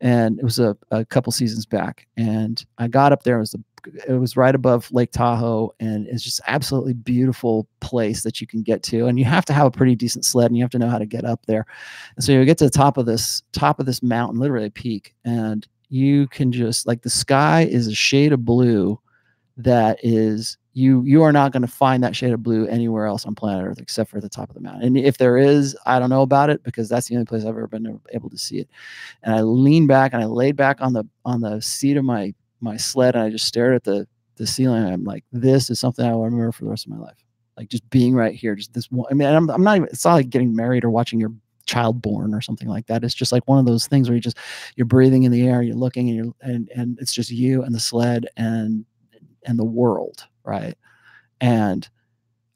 and it was a, a couple seasons back. And I got up there. It was the it was right above Lake Tahoe, and it's just absolutely beautiful place that you can get to. And you have to have a pretty decent sled, and you have to know how to get up there. And so you get to the top of this top of this mountain, literally a peak, and you can just like the sky is a shade of blue that is you you are not going to find that shade of blue anywhere else on planet Earth except for the top of the mountain. And if there is, I don't know about it because that's the only place I've ever been able to see it. And I leaned back and I laid back on the on the seat of my my sled and I just stared at the the ceiling. I'm like, this is something I will remember for the rest of my life. Like just being right here, just this one. I mean, I'm, I'm not even. It's not like getting married or watching your child born or something like that. It's just like one of those things where you just you're breathing in the air, you're looking, and you're and and it's just you and the sled and and the world, right? And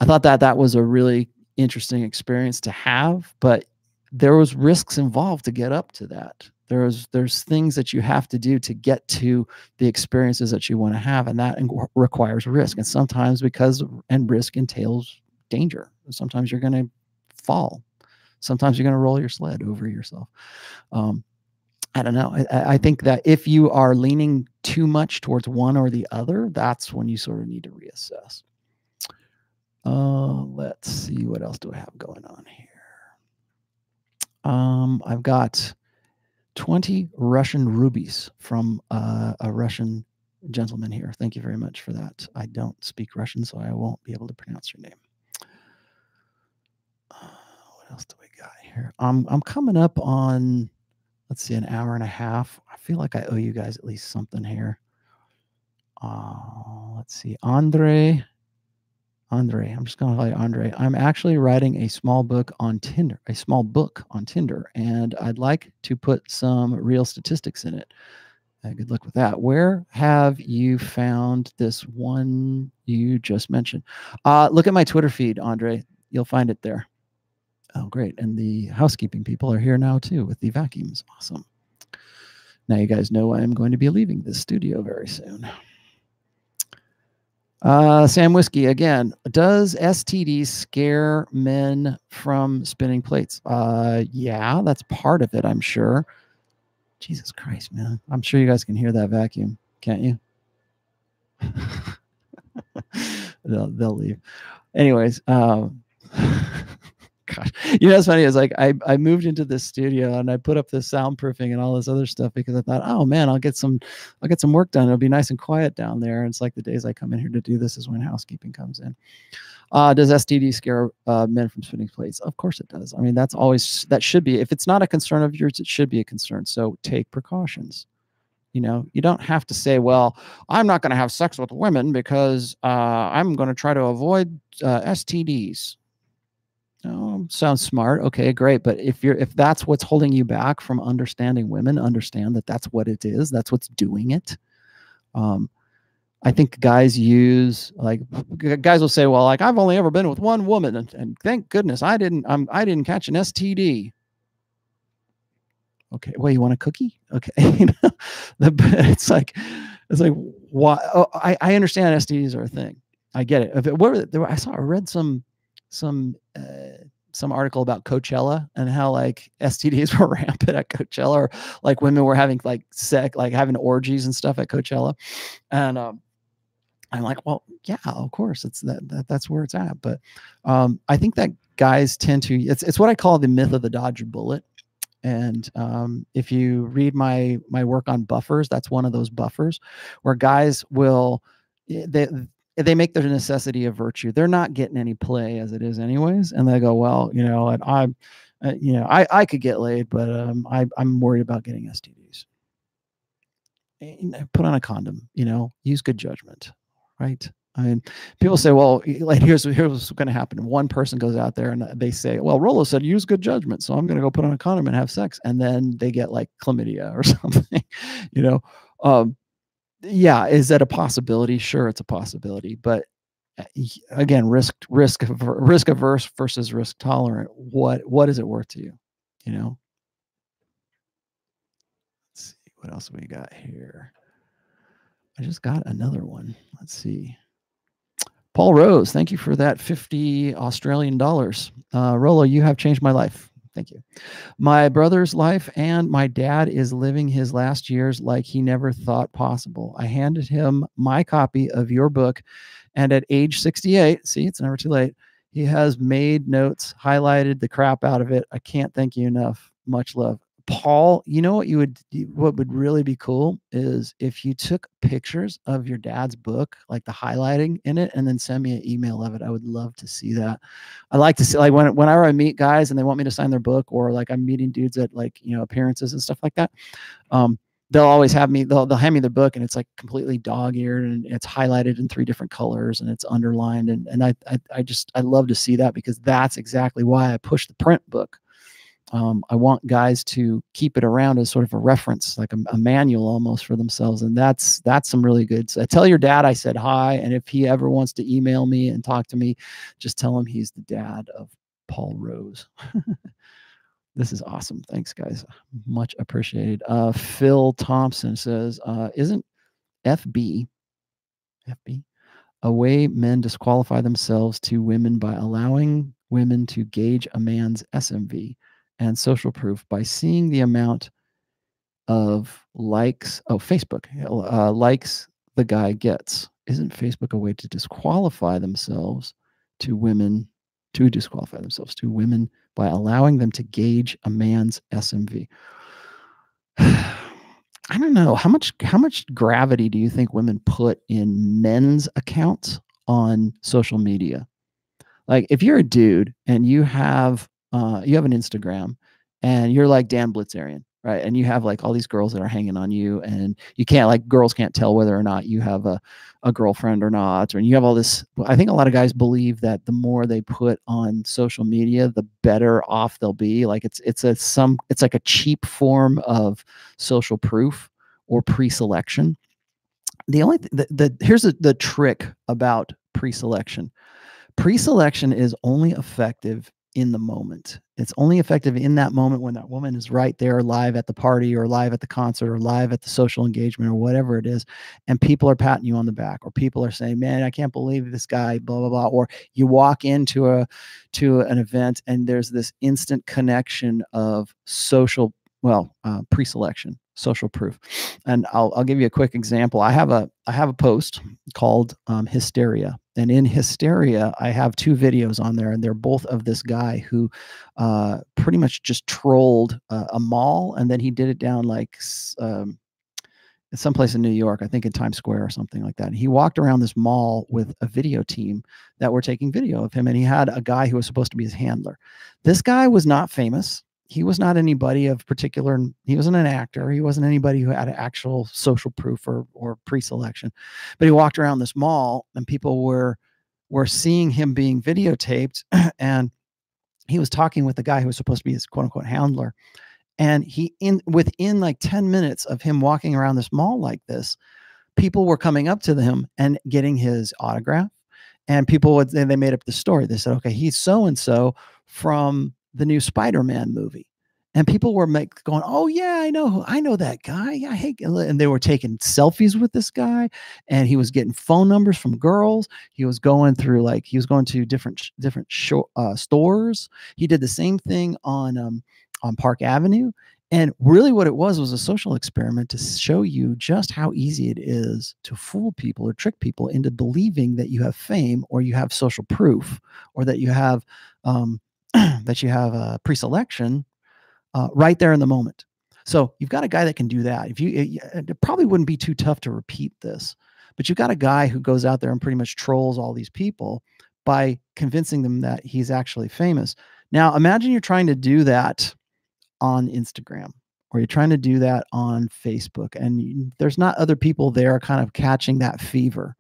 I thought that that was a really interesting experience to have, but there was risks involved to get up to that. There's there's things that you have to do to get to the experiences that you want to have and that requires risk and sometimes because and risk entails danger. Sometimes you're going to fall. Sometimes you're going to roll your sled over yourself. Um, i don't know I, I think that if you are leaning too much towards one or the other that's when you sort of need to reassess uh, let's see what else do i have going on here um, i've got 20 Russian rubies from uh, a Russian gentleman here. Thank you very much for that. I don't speak Russian, so I won't be able to pronounce your name. Uh, what else do we got here? I'm I'm coming up on, let's see, an hour and a half. I feel like I owe you guys at least something here. Uh, let's see, Andre Andre, I'm just going to call you Andre. I'm actually writing a small book on Tinder, a small book on Tinder, and I'd like to put some real statistics in it. Uh, good luck with that. Where have you found this one you just mentioned? Uh, look at my Twitter feed, Andre. You'll find it there. Oh, great. And the housekeeping people are here now too with the vacuums. Awesome. Now you guys know I am going to be leaving this studio very soon. Uh, Sam Whiskey again. Does STD scare men from spinning plates? Uh, yeah, that's part of it. I'm sure. Jesus Christ, man! I'm sure you guys can hear that vacuum, can't you? they'll they'll leave. Anyways, um, gosh. You know, what's funny is like I, I moved into this studio and I put up this soundproofing and all this other stuff because I thought, oh man, I'll get some, I'll get some work done. It'll be nice and quiet down there. And it's like the days I come in here to do this is when housekeeping comes in. Uh, does STD scare uh, men from spinning plates? Of course it does. I mean, that's always, that should be, if it's not a concern of yours, it should be a concern. So take precautions. You know, you don't have to say, well, I'm not going to have sex with women because uh, I'm going to try to avoid uh, STDs. Oh, sounds smart. Okay, great. But if you're if that's what's holding you back from understanding women, understand that that's what it is. That's what's doing it. Um, I think guys use like guys will say, well, like I've only ever been with one woman, and, and thank goodness I didn't. I'm I didn't catch an STD. Okay, well, you want a cookie? Okay, it's like it's like why? Oh, I I understand STDs are a thing. I get it. If it were, there, I saw I read some some uh, some article about Coachella and how like STDs were rampant at Coachella, or like women were having like sex, like having orgies and stuff at Coachella, and um, I'm like, well, yeah, of course, it's that, that that's where it's at. But um, I think that guys tend to it's it's what I call the myth of the dodged bullet. And um, if you read my my work on buffers, that's one of those buffers where guys will eh, they they make their necessity a virtue. They're not getting any play as it is, anyways, and they go, well, you know, and I'm, uh, you know, I I could get laid, but um, I I'm worried about getting STDs. Put on a condom, you know, use good judgment, right? I mean, people say, well, like here's here's what's going to happen. One person goes out there and they say, well, Rollo said use good judgment, so I'm going to go put on a condom and have sex, and then they get like chlamydia or something, you know. Um, yeah, is that a possibility? Sure, it's a possibility, but uh, again, risk risk risk averse versus risk tolerant. What what is it worth to you? You know. Let's see what else we got here. I just got another one. Let's see. Paul Rose, thank you for that 50 Australian dollars. Uh, Rollo, you have changed my life. Thank you. My brother's life and my dad is living his last years like he never thought possible. I handed him my copy of your book, and at age 68, see, it's never too late, he has made notes, highlighted the crap out of it. I can't thank you enough. Much love. Paul, you know what you would what would really be cool is if you took pictures of your dad's book, like the highlighting in it, and then send me an email of it. I would love to see that. I like to see like when whenever I meet guys and they want me to sign their book, or like I'm meeting dudes at like you know appearances and stuff like that. Um, they'll always have me they'll, they'll hand me the book and it's like completely dog-eared and it's highlighted in three different colors and it's underlined and, and I, I i just i love to see that because that's exactly why i push the print book um, I want guys to keep it around as sort of a reference, like a, a manual almost for themselves. And that's that's some really good. So tell your dad I said hi, and if he ever wants to email me and talk to me, just tell him he's the dad of Paul Rose. this is awesome. Thanks, guys. Much appreciated. Uh, Phil Thompson says, uh, "Isn't FB FB a way men disqualify themselves to women by allowing women to gauge a man's SMV?" And social proof by seeing the amount of likes. Oh, Facebook uh, likes the guy gets. Isn't Facebook a way to disqualify themselves to women, to disqualify themselves to women by allowing them to gauge a man's SMV? I don't know how much how much gravity do you think women put in men's accounts on social media? Like if you're a dude and you have uh, you have an Instagram and you're like Dan Bilzerian, right? And you have like all these girls that are hanging on you, and you can't like girls can't tell whether or not you have a a girlfriend or not, and you have all this. I think a lot of guys believe that the more they put on social media, the better off they'll be. Like it's it's a some it's like a cheap form of social proof or pre-selection. The only th- the, the here's a, the trick about pre-selection. Pre-selection is only effective in the moment. It's only effective in that moment when that woman is right there live at the party or live at the concert or live at the social engagement or whatever it is. And people are patting you on the back or people are saying, man, I can't believe this guy, blah, blah, blah. Or you walk into a, to an event and there's this instant connection of social, well, uh, pre-selection, social proof. And I'll, I'll give you a quick example. I have a, I have a post called um, hysteria and in hysteria i have two videos on there and they're both of this guy who uh, pretty much just trolled uh, a mall and then he did it down like um, someplace in new york i think in times square or something like that. And he walked around this mall with a video team that were taking video of him and he had a guy who was supposed to be his handler. This guy was not famous he was not anybody of particular he wasn't an actor he wasn't anybody who had actual social proof or or pre-selection but he walked around this mall and people were were seeing him being videotaped and he was talking with the guy who was supposed to be his quote unquote handler. And he in within like 10 minutes of him walking around this mall like this people were coming up to him and getting his autograph. And people would they made up the story. They said okay he's so and so from the new Spider-Man movie. And people were make, going, "Oh yeah, I know, I know that guy. I hate." And they were taking selfies with this guy, and he was getting phone numbers from girls. He was going through like he was going to different different uh, stores. He did the same thing on um, on Park Avenue, and really, what it was was a social experiment to show you just how easy it is to fool people or trick people into believing that you have fame or you have social proof or that you have um, that you have a pre-selection uh, right there in the moment. So you've got a guy that can do that. If you, it, it, probably wouldn't be too tough to repeat this, but you've got a guy who goes out there and pretty much trolls all these people by convincing them that he's actually famous. Now, imagine you're trying to do that on Instagram or you're trying to do that on Facebook and you, there's not other people there kind of catching that fever,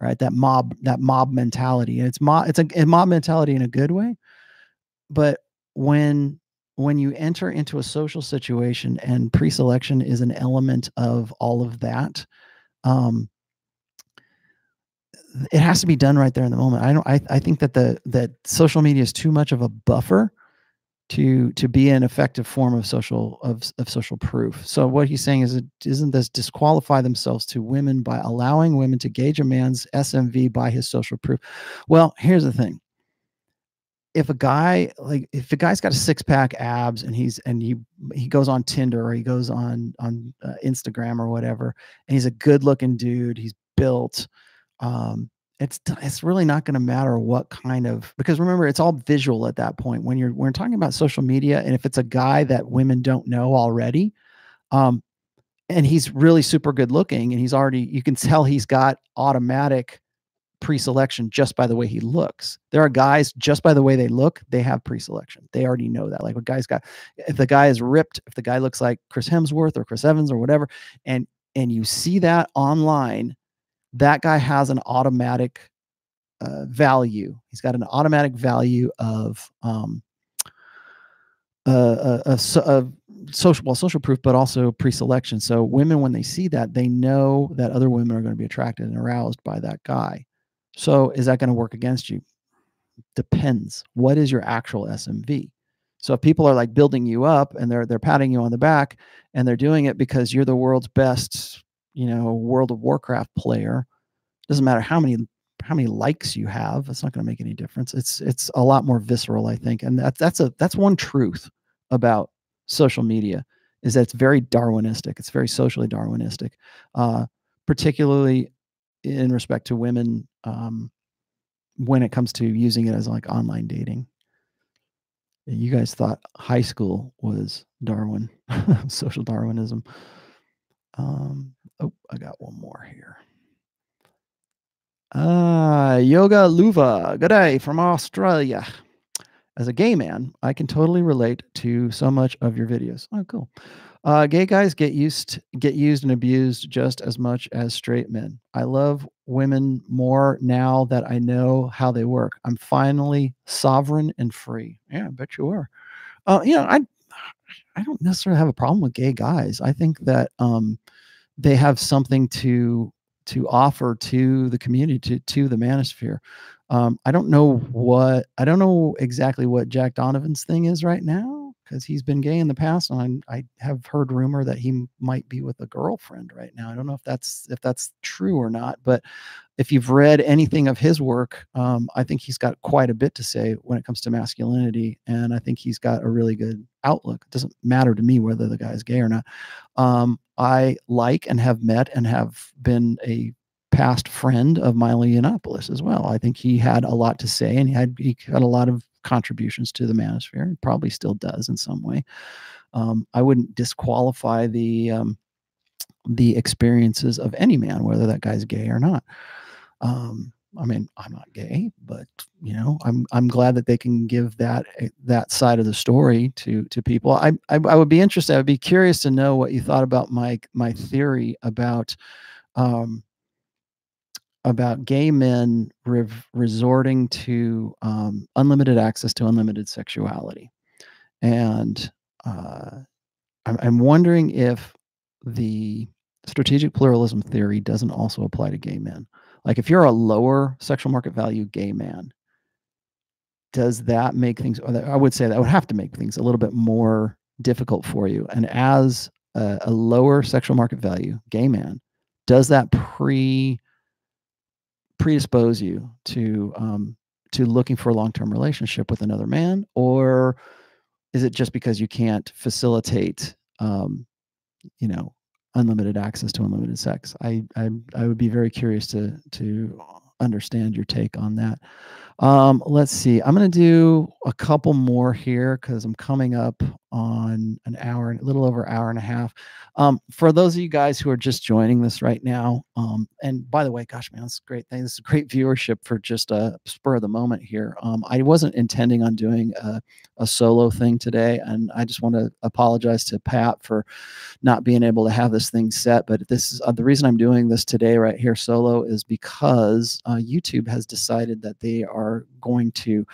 right? That mob, that mob mentality. And it's mob, it's a, a mob mentality in a good way, but when when you enter into a social situation and pre-selection is an element of all of that um, it has to be done right there in the moment. I don't i, I think that the that social media is too much of a buffer to to be an effective form of social of, of social proof. So what he's saying is isn't this disqualify themselves to women by allowing women to gauge a man's smv by his social proof. Well here's the thing if a guy like if a guy's got a six pack abs and he's and he he goes on Tinder or he goes on on uh, Instagram or whatever and he's a good looking dude he's built um it's it's really not going to matter what kind of because remember it's all visual at that point. When you're when we're talking about social media and if it's a guy that women don't know already um and he's really super good looking and he's already you can tell he's got automatic pre-selection just by the way he looks. There are guys just by the way they look, they have pre-selection. They already know that. Like a guy's got if the guy is ripped, if the guy looks like Chris Hemsworth or Chris Evans or whatever, and and you see that online, that guy has an automatic uh, value. He's got an automatic value of um uh, uh, uh, social well social proof but also pre-selection so women when they see that they know that other women are going to be attracted and aroused by that guy so is that going to work against you? Depends. What is your actual SMV? So if people are like building you up and they're they're patting you on the back and they're doing it because you're the world's best, you know, World of Warcraft player, doesn't matter how many how many likes you have, it's not going to make any difference. It's it's a lot more visceral, I think. And that's that's a that's one truth about social media is that it's very Darwinistic. It's very socially Darwinistic, uh, particularly in respect to women um, when it comes to using it as like online dating. You guys thought high school was Darwin, social Darwinism. Um, oh, I got one more here. Ah, uh, Yoga Luva. Good day from Australia. As a gay man, I can totally relate to so much of your videos. Oh, cool. Uh, gay guys get used get used and abused just as much as straight men. I love women more now that I know how they work. I'm finally sovereign and free. Yeah, I bet you are. Uh, you know, I I don't necessarily have a problem with gay guys. I think that um, they have something to to offer to the community to to the manosphere. Um, I don't know what I don't know exactly what Jack Donovan's thing is right now because he's been gay in the past, and I, I have heard rumor that he might be with a girlfriend right now. I don't know if that's if that's true or not, but if you've read anything of his work, um, I think he's got quite a bit to say when it comes to masculinity, and I think he's got a really good outlook. It doesn't matter to me whether the guy is gay or not. Um, I like and have met and have been a past friend of Milo Yiannopoulos as well. I think he had a lot to say, and he had he had a lot of contributions to the manosphere, and probably still does in some way. Um, I wouldn't disqualify the um, the experiences of any man, whether that guy's gay or not. Um, I mean, I'm not gay, but you know, I'm I'm glad that they can give that eh, that side of the story to to people. I I, I would be interested. I would be curious to know what you thought about my my theory about um, about gay men re- resorting to um, unlimited access to unlimited sexuality, and uh, I'm, I'm wondering if the strategic pluralism theory doesn't also apply to gay men. Like if you're a lower sexual market value gay man, does that make things, I would say that would have to make things a little bit more difficult for you. And as a, a lower sexual market value gay man, does that pre predispose you to um, to looking for a long term relationship with another man, or is it just because you can't facilitate, um, you know, unlimited access to unlimited sex. I, I I would be very curious to to understand your take on that. Um, let's see. I'm going to do a couple more here because I'm coming up on an hour, a little over an hour and a half. Um, for those of you guys who are just joining this right now, um, and by the way, gosh, man, this is a great thing. This is great viewership for just a spur of the moment here. Um, I wasn't intending on doing a, a solo thing today, and I just want to apologize to Pat for not being able to have this thing set. But this is uh, the reason I'm doing this today right here solo is because uh, YouTube has decided that they are going to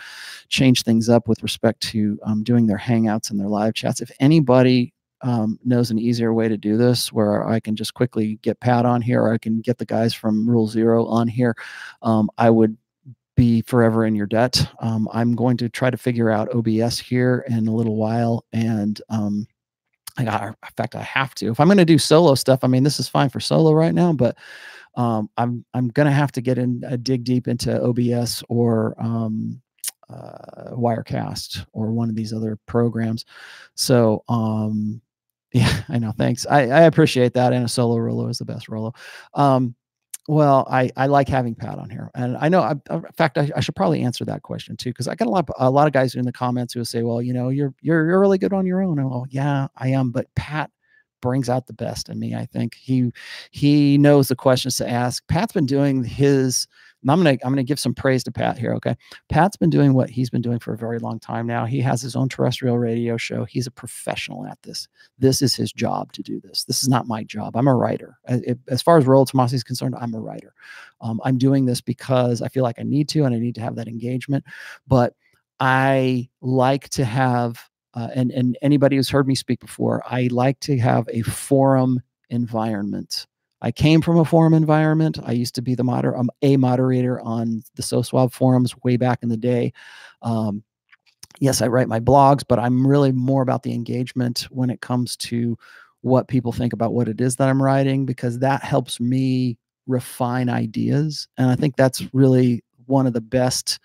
change things up with respect to um, doing their hangouts and their live chats. If anybody um, knows an easier way to do this where I can just quickly get Pat on here or I can get the guys from Rule Zero on here, um, I would be forever in your debt. Um, I'm going to try to figure out OBS here in a little while. And um, I got, in fact, I have to. If I'm going to do solo stuff, I mean, this is fine for solo right now, but um, I'm I'm to have to get in, uh, dig deep into OBS or um, uh, Wirecast or one of these other programs. So, um, yeah, I know. Thanks. I, I appreciate that. And a solo Rollo is the best Rollo. Um, well, I, I like having Pat on here, and I know. I, in fact, I, I should probably answer that question too, because I got a lot a lot of guys in the comments who will say, "Well, you know, you're you're you're really good on your own." And, well, yeah, I am, but Pat brings out the best in me. I think he he knows the questions to ask. Pat's been doing his I'm gonna I'm gonna give some praise to Pat here. Okay, Pat's been doing what he's been doing for a very long time now. He has his own terrestrial radio show. He's a professional at this. This is his job to do this. This is not my job. I'm a writer. As far as Rollo Tomassi is concerned, I'm a writer. Um, I'm doing this because I feel like I need to, and I need to have that engagement. But I like to have, uh, and and anybody who's heard me speak before, I like to have a forum environment I came from a forum environment. I used to be the moder um, a moderator on the SoSuave forums way back in the day. Um, yes, I write my blogs, but I'm really more about the engagement when it comes to what people think about what it is that I'm writing because that helps me refine ideas. And I think that's really one of the best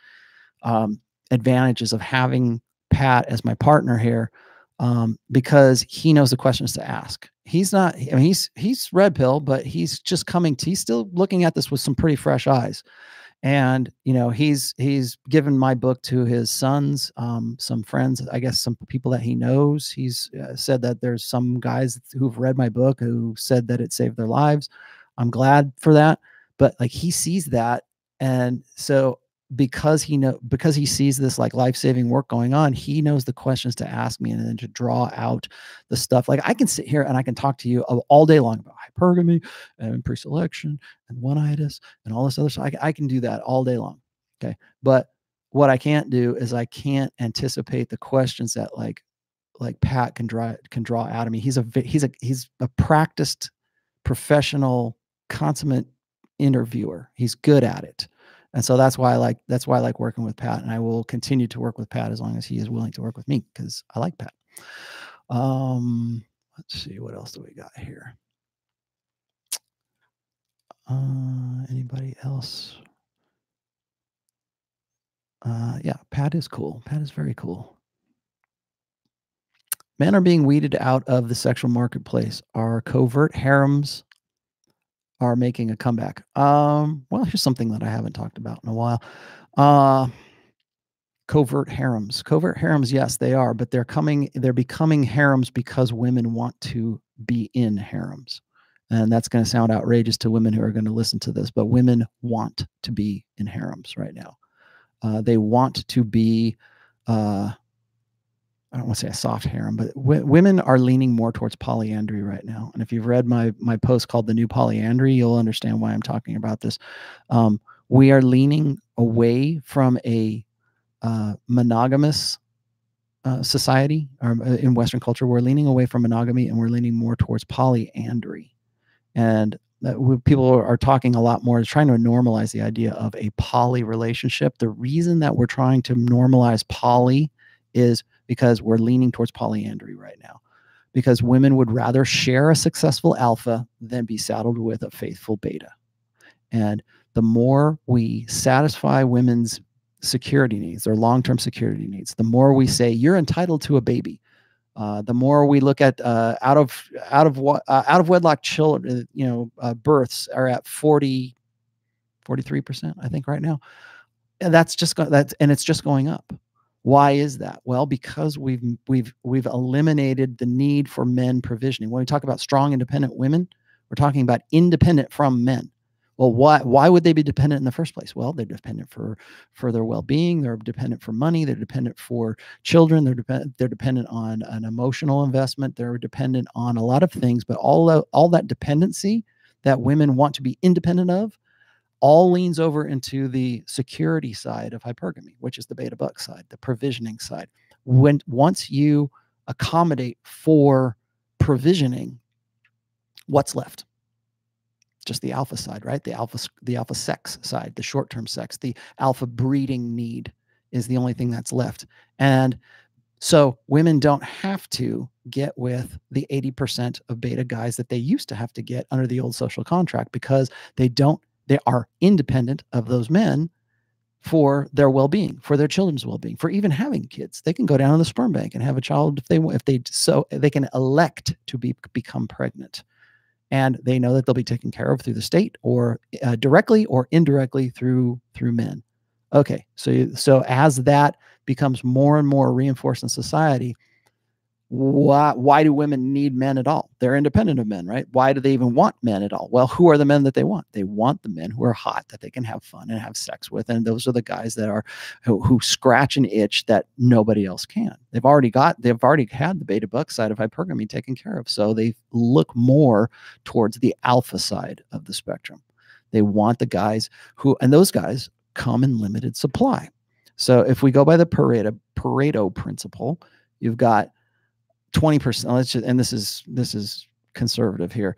um, advantages of having Pat as my partner here um, because he knows the questions to ask. He's not, I mean, he's, he's red pill, but he's just coming to, he's still looking at this with some pretty fresh eyes. And, you know, he's, he's given my book to his sons, um, some friends, I guess some people that he knows. He's uh, said that there's some guys who've read my book who said that it saved their lives. I'm glad for that. But like he sees that. And so because he know because he sees this like life-saving work going on he knows the questions to ask me and then to draw out the stuff. Like i can sit here and i can talk to you all day long about hypergamy and pre-selection and one-itis and all this other stuff. I, I can do that all day long okay? But what i can't do is i can't anticipate the questions that like like pat can draw can draw out of me. He's a he's a he's a practiced professional consummate interviewer. He's good at it and so that's why I like that's why I like working with Pat, and I will continue to work with Pat as long as he is willing to work with me because I like Pat. Um, let's see what else do we got here. Uh, anybody else? Uh, yeah, Pat is cool. Pat is very cool. Men are being weeded out of the sexual marketplace. Are covert harems are making a comeback. Um, well, here's something that I haven't talked about in a while. Uh, covert harems. Covert harems, yes, they are, but they're coming, they're becoming harems because women want to be in harems. And that's going to sound outrageous to women who are going to listen to this, but women want to be in harems right now. Uh, they want to be, uh, I don't want to say a soft harem, but women are leaning more towards polyandry right now. And if you've read my my post called "The New Polyandry," you'll understand why I'm talking about this. Um, we are leaning away from a uh, monogamous uh, society or uh, in Western culture. We're leaning away from monogamy and we're leaning more towards polyandry. And people are talking a lot more, trying to normalize the idea of a poly relationship. The reason that we're trying to normalize poly is because we're leaning towards polyandry right now. Because women would rather share a successful alpha than be saddled with a faithful beta. And the more we satisfy women's security needs, their long term security needs, the more we say, you're entitled to a baby. Uh, the more we look at uh, out of out of uh, out of wedlock children, you know, uh, births are at 40, 43 percent, I think, right now, and that's just that's and it's just going up. Why is that? Well, because we've we've we've eliminated the need for men provisioning. When we talk about strong, independent women, we're talking about independent from men. Well, why why would they be dependent in the first place? Well, they're dependent for for their well-being, they're dependent for money, they're dependent for children, they're dependent they're dependent on an emotional investment, they're dependent on a lot of things, but all all that dependency that women want to be independent of all leans over into the security side of hypergamy, which is the beta buck side, the provisioning side. When once you accommodate for provisioning, what's left? just the alpha side, right? The alpha the alpha sex side, the short-term sex, the alpha breeding need is the only thing that's left. And so women don't have to get with the 80% of beta guys that they used to have to get under the old social contract because they don't they are independent of those men for their well-being, for their children's well-being, for even having kids. They can go down to the sperm bank and have a child if they if they so they can elect to be become pregnant and they know that they'll be taken care of through the state or uh, directly or indirectly through through men okay so so as that becomes more and more reinforced in society why why do women need men at all? They're independent of men right? Why do they even want men at all? Well who are the men that they want? They want the men who are hot that they can have fun and have sex with and those are the guys that are who, who scratch an itch that nobody else can. They've already got they've already had the beta buck side of hypergamy taken care of so they look more towards the alpha side of the spectrum. They want the guys who and those guys come in limited supply. So if we go by the pareto pareto principle you've got 20%, let's just, and this is, this is conservative here.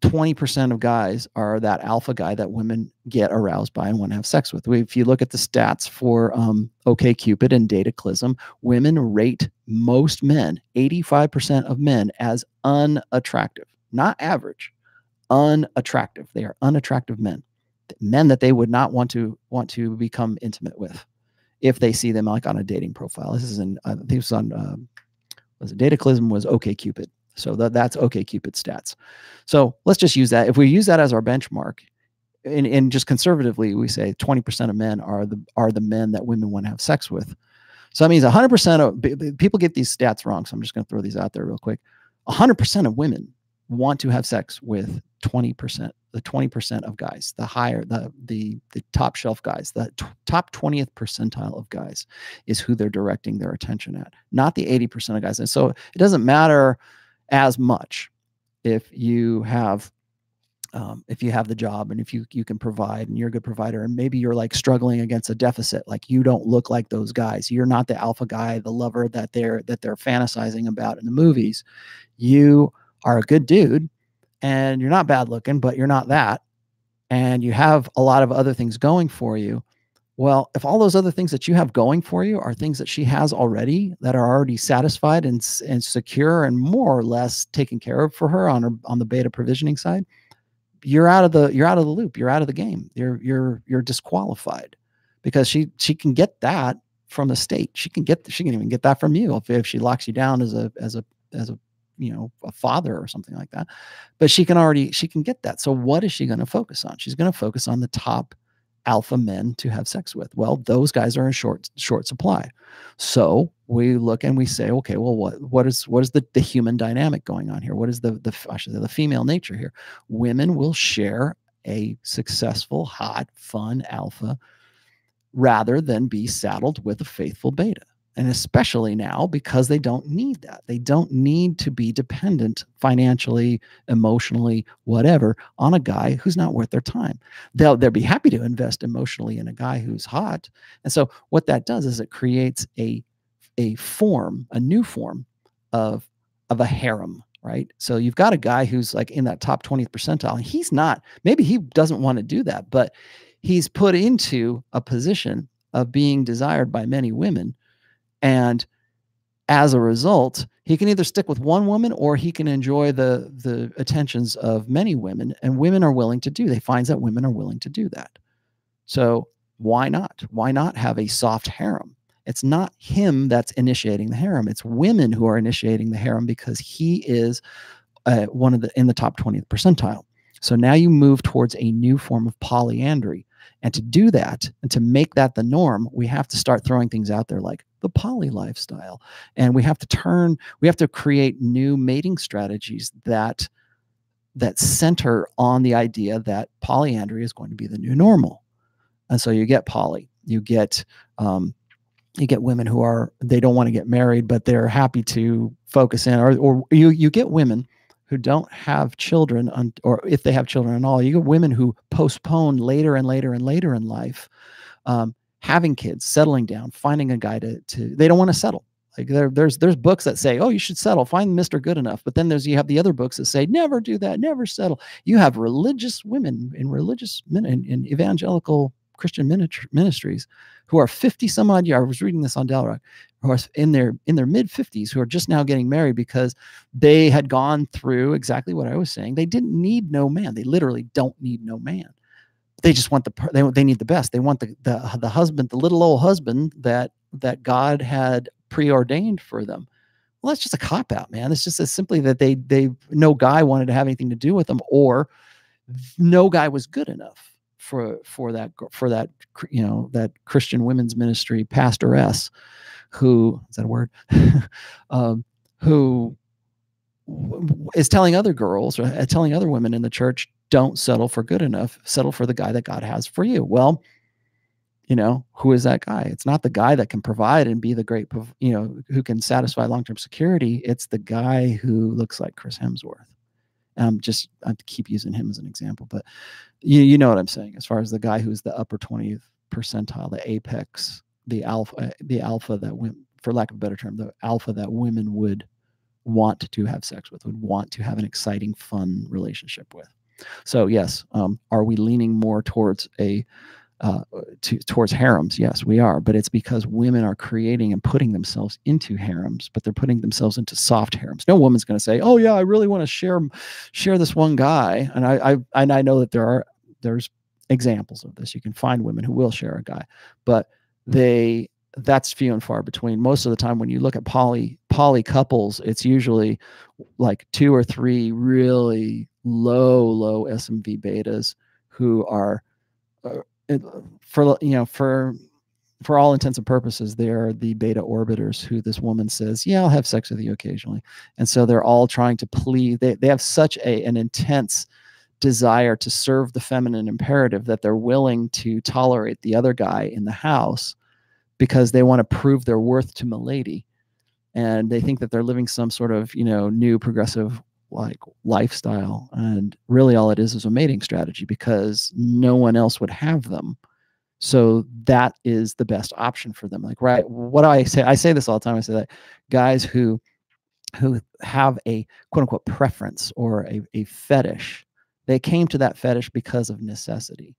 20% of guys are that alpha guy that women get aroused by and want to have sex with. If you look at the stats for um, OKCupid and Dataclysm, women rate most men, 85% of men, as unattractive, not average, unattractive. They are unattractive men, men that they would not want to want to become intimate with if they see them like on a dating profile. This is in, I think this on uh, was Dataclysm was OKCupid. So that, that's OKCupid stats. So let's just use that. If we use that as our benchmark, and, and just conservatively, we say 20% of men are the are the men that women want to have sex with. So that means 100% of people get these stats wrong. So I'm just going to throw these out there real quick. 100% of women want to have sex with 20%, the 20% of guys, the higher, the the the top shelf guys, the top 20th percentile of guys is who they're directing their attention at, not the 80% of guys. And so it doesn't matter as much if you have um, if you have the job and if you you can provide and you're a good provider and maybe you're like struggling against a deficit like you don't look like those guys you're not the alpha guy the lover that they're that they're fantasizing about in the movies you are a good dude and you're not bad looking, but you're not that, and you have a lot of other things going for you, well, if all those other things that you have going for you are things that she has already that are already satisfied and, and secure and more or less taken care of for her on her on the beta provisioning side, you're out of the you're out of the loop. You're out of the game. You're you're you're disqualified because she she can get that from the state. She can get she can even get that from you if, if she locks you down as a as a as a you know a father or something like that but she can already she can get that. So what is she going to focus on? She's going to focus on the top alpha men to have sex with. Well those guys are in short short supply. So we look and we say okay well what what is what is the, the human dynamic going on here? What is the the I should say the female nature here? Women will share a successful hot fun alpha rather than be saddled with a faithful beta and especially now because they don't need that. They don't need to be dependent financially, emotionally, whatever, on a guy who's not worth their time. They'll they'll be happy to invest emotionally in a guy who's hot. And so what that does is it creates a a form, a new form of of a harem, right? So you've got a guy who's like in that top 20th percentile. And he's not, maybe he doesn't want to do that, but he's put into a position of being desired by many women and as a result, he can either stick with one woman or he can enjoy the the attentions of many women and women are willing to do. They finds that women are willing to do that. So why not? Why not have a soft harem? It's not him that's initiating the harem. It's women who are initiating the harem because he is uh, one of the in the top 20th percentile. So now you move towards a new form of polyandry. And to do that and to make that the norm, we have to start throwing things out there like the poly lifestyle. And we have to turn, we have to create new mating strategies that that center on the idea that polyandry is going to be the new normal. And so you get poly, you get um, you get women who are they don't want to get married, but they're happy to focus in, or or you you get women who don't have children, on, or if they have children at all, you get women who postpone later and later and later in life um, having kids, settling down, finding a guy to to. They don't want to settle. Like there, there's there's books that say, oh, you should settle, find Mister Good enough. But then there's you have the other books that say, never do that, never settle. You have religious women in religious in, in evangelical Christian ministries who are 50 some odd years. I was reading this on Dalrock, who are in their in their mid 50s who are just now getting married because they had gone through exactly what I was saying. They didn't need no man. They literally don't need no man. They just want the they they need the best. They want the the the husband, the little old husband that that God had preordained for them. Well, that's just a cop out, man. It's just as simply that they they no guy wanted to have anything to do with them, or no guy was good enough for for that for that you know that Christian women's ministry pastoress who is that a word um, who is telling other girls or uh, telling other women in the church don't settle for good enough settle for the guy that God has for you. Well you know who is that guy? It's not the guy that can provide and be the great you know who can satisfy long-term security. It's the guy who looks like chris hemsworth. Just I keep using him as an example, but you you know what I'm saying as far as the guy who's the upper 20th percentile, the apex, the alpha, uh, the alpha that went, for lack of a better term, the alpha that women would want to have sex with, would want to have an exciting, fun relationship with. So yes, um, are we leaning more towards a uh, to, towards harems. Yes, we are, but it's because women are creating and putting themselves into harems, but they're putting themselves into soft harems. No woman's going to say, "Oh yeah, I really want to share share this one guy," and I, I and I know that there are there's examples of this. You can find women who will share a guy, but they that's few and far between. Most of the time, when you look at poly poly couples, it's usually like two or three really low low SMV betas who are uh, for you know for for all intents and purposes, they are the beta orbiters who this woman says, "Yeah, I'll have sex with you occasionally," and so they're all trying to plead. They they have such a an intense desire to serve the feminine imperative that they're willing to tolerate the other guy in the house because they want to prove their worth to milady and they think that they're living some sort of you know new progressive like lifestyle. And really all it is is a mating strategy because no one else would have them. So that is the best option for them. Like right what do i say i say this all the time. I say that guys who who have a quote unquote preference or a, a fetish they came to that fetish because of necessity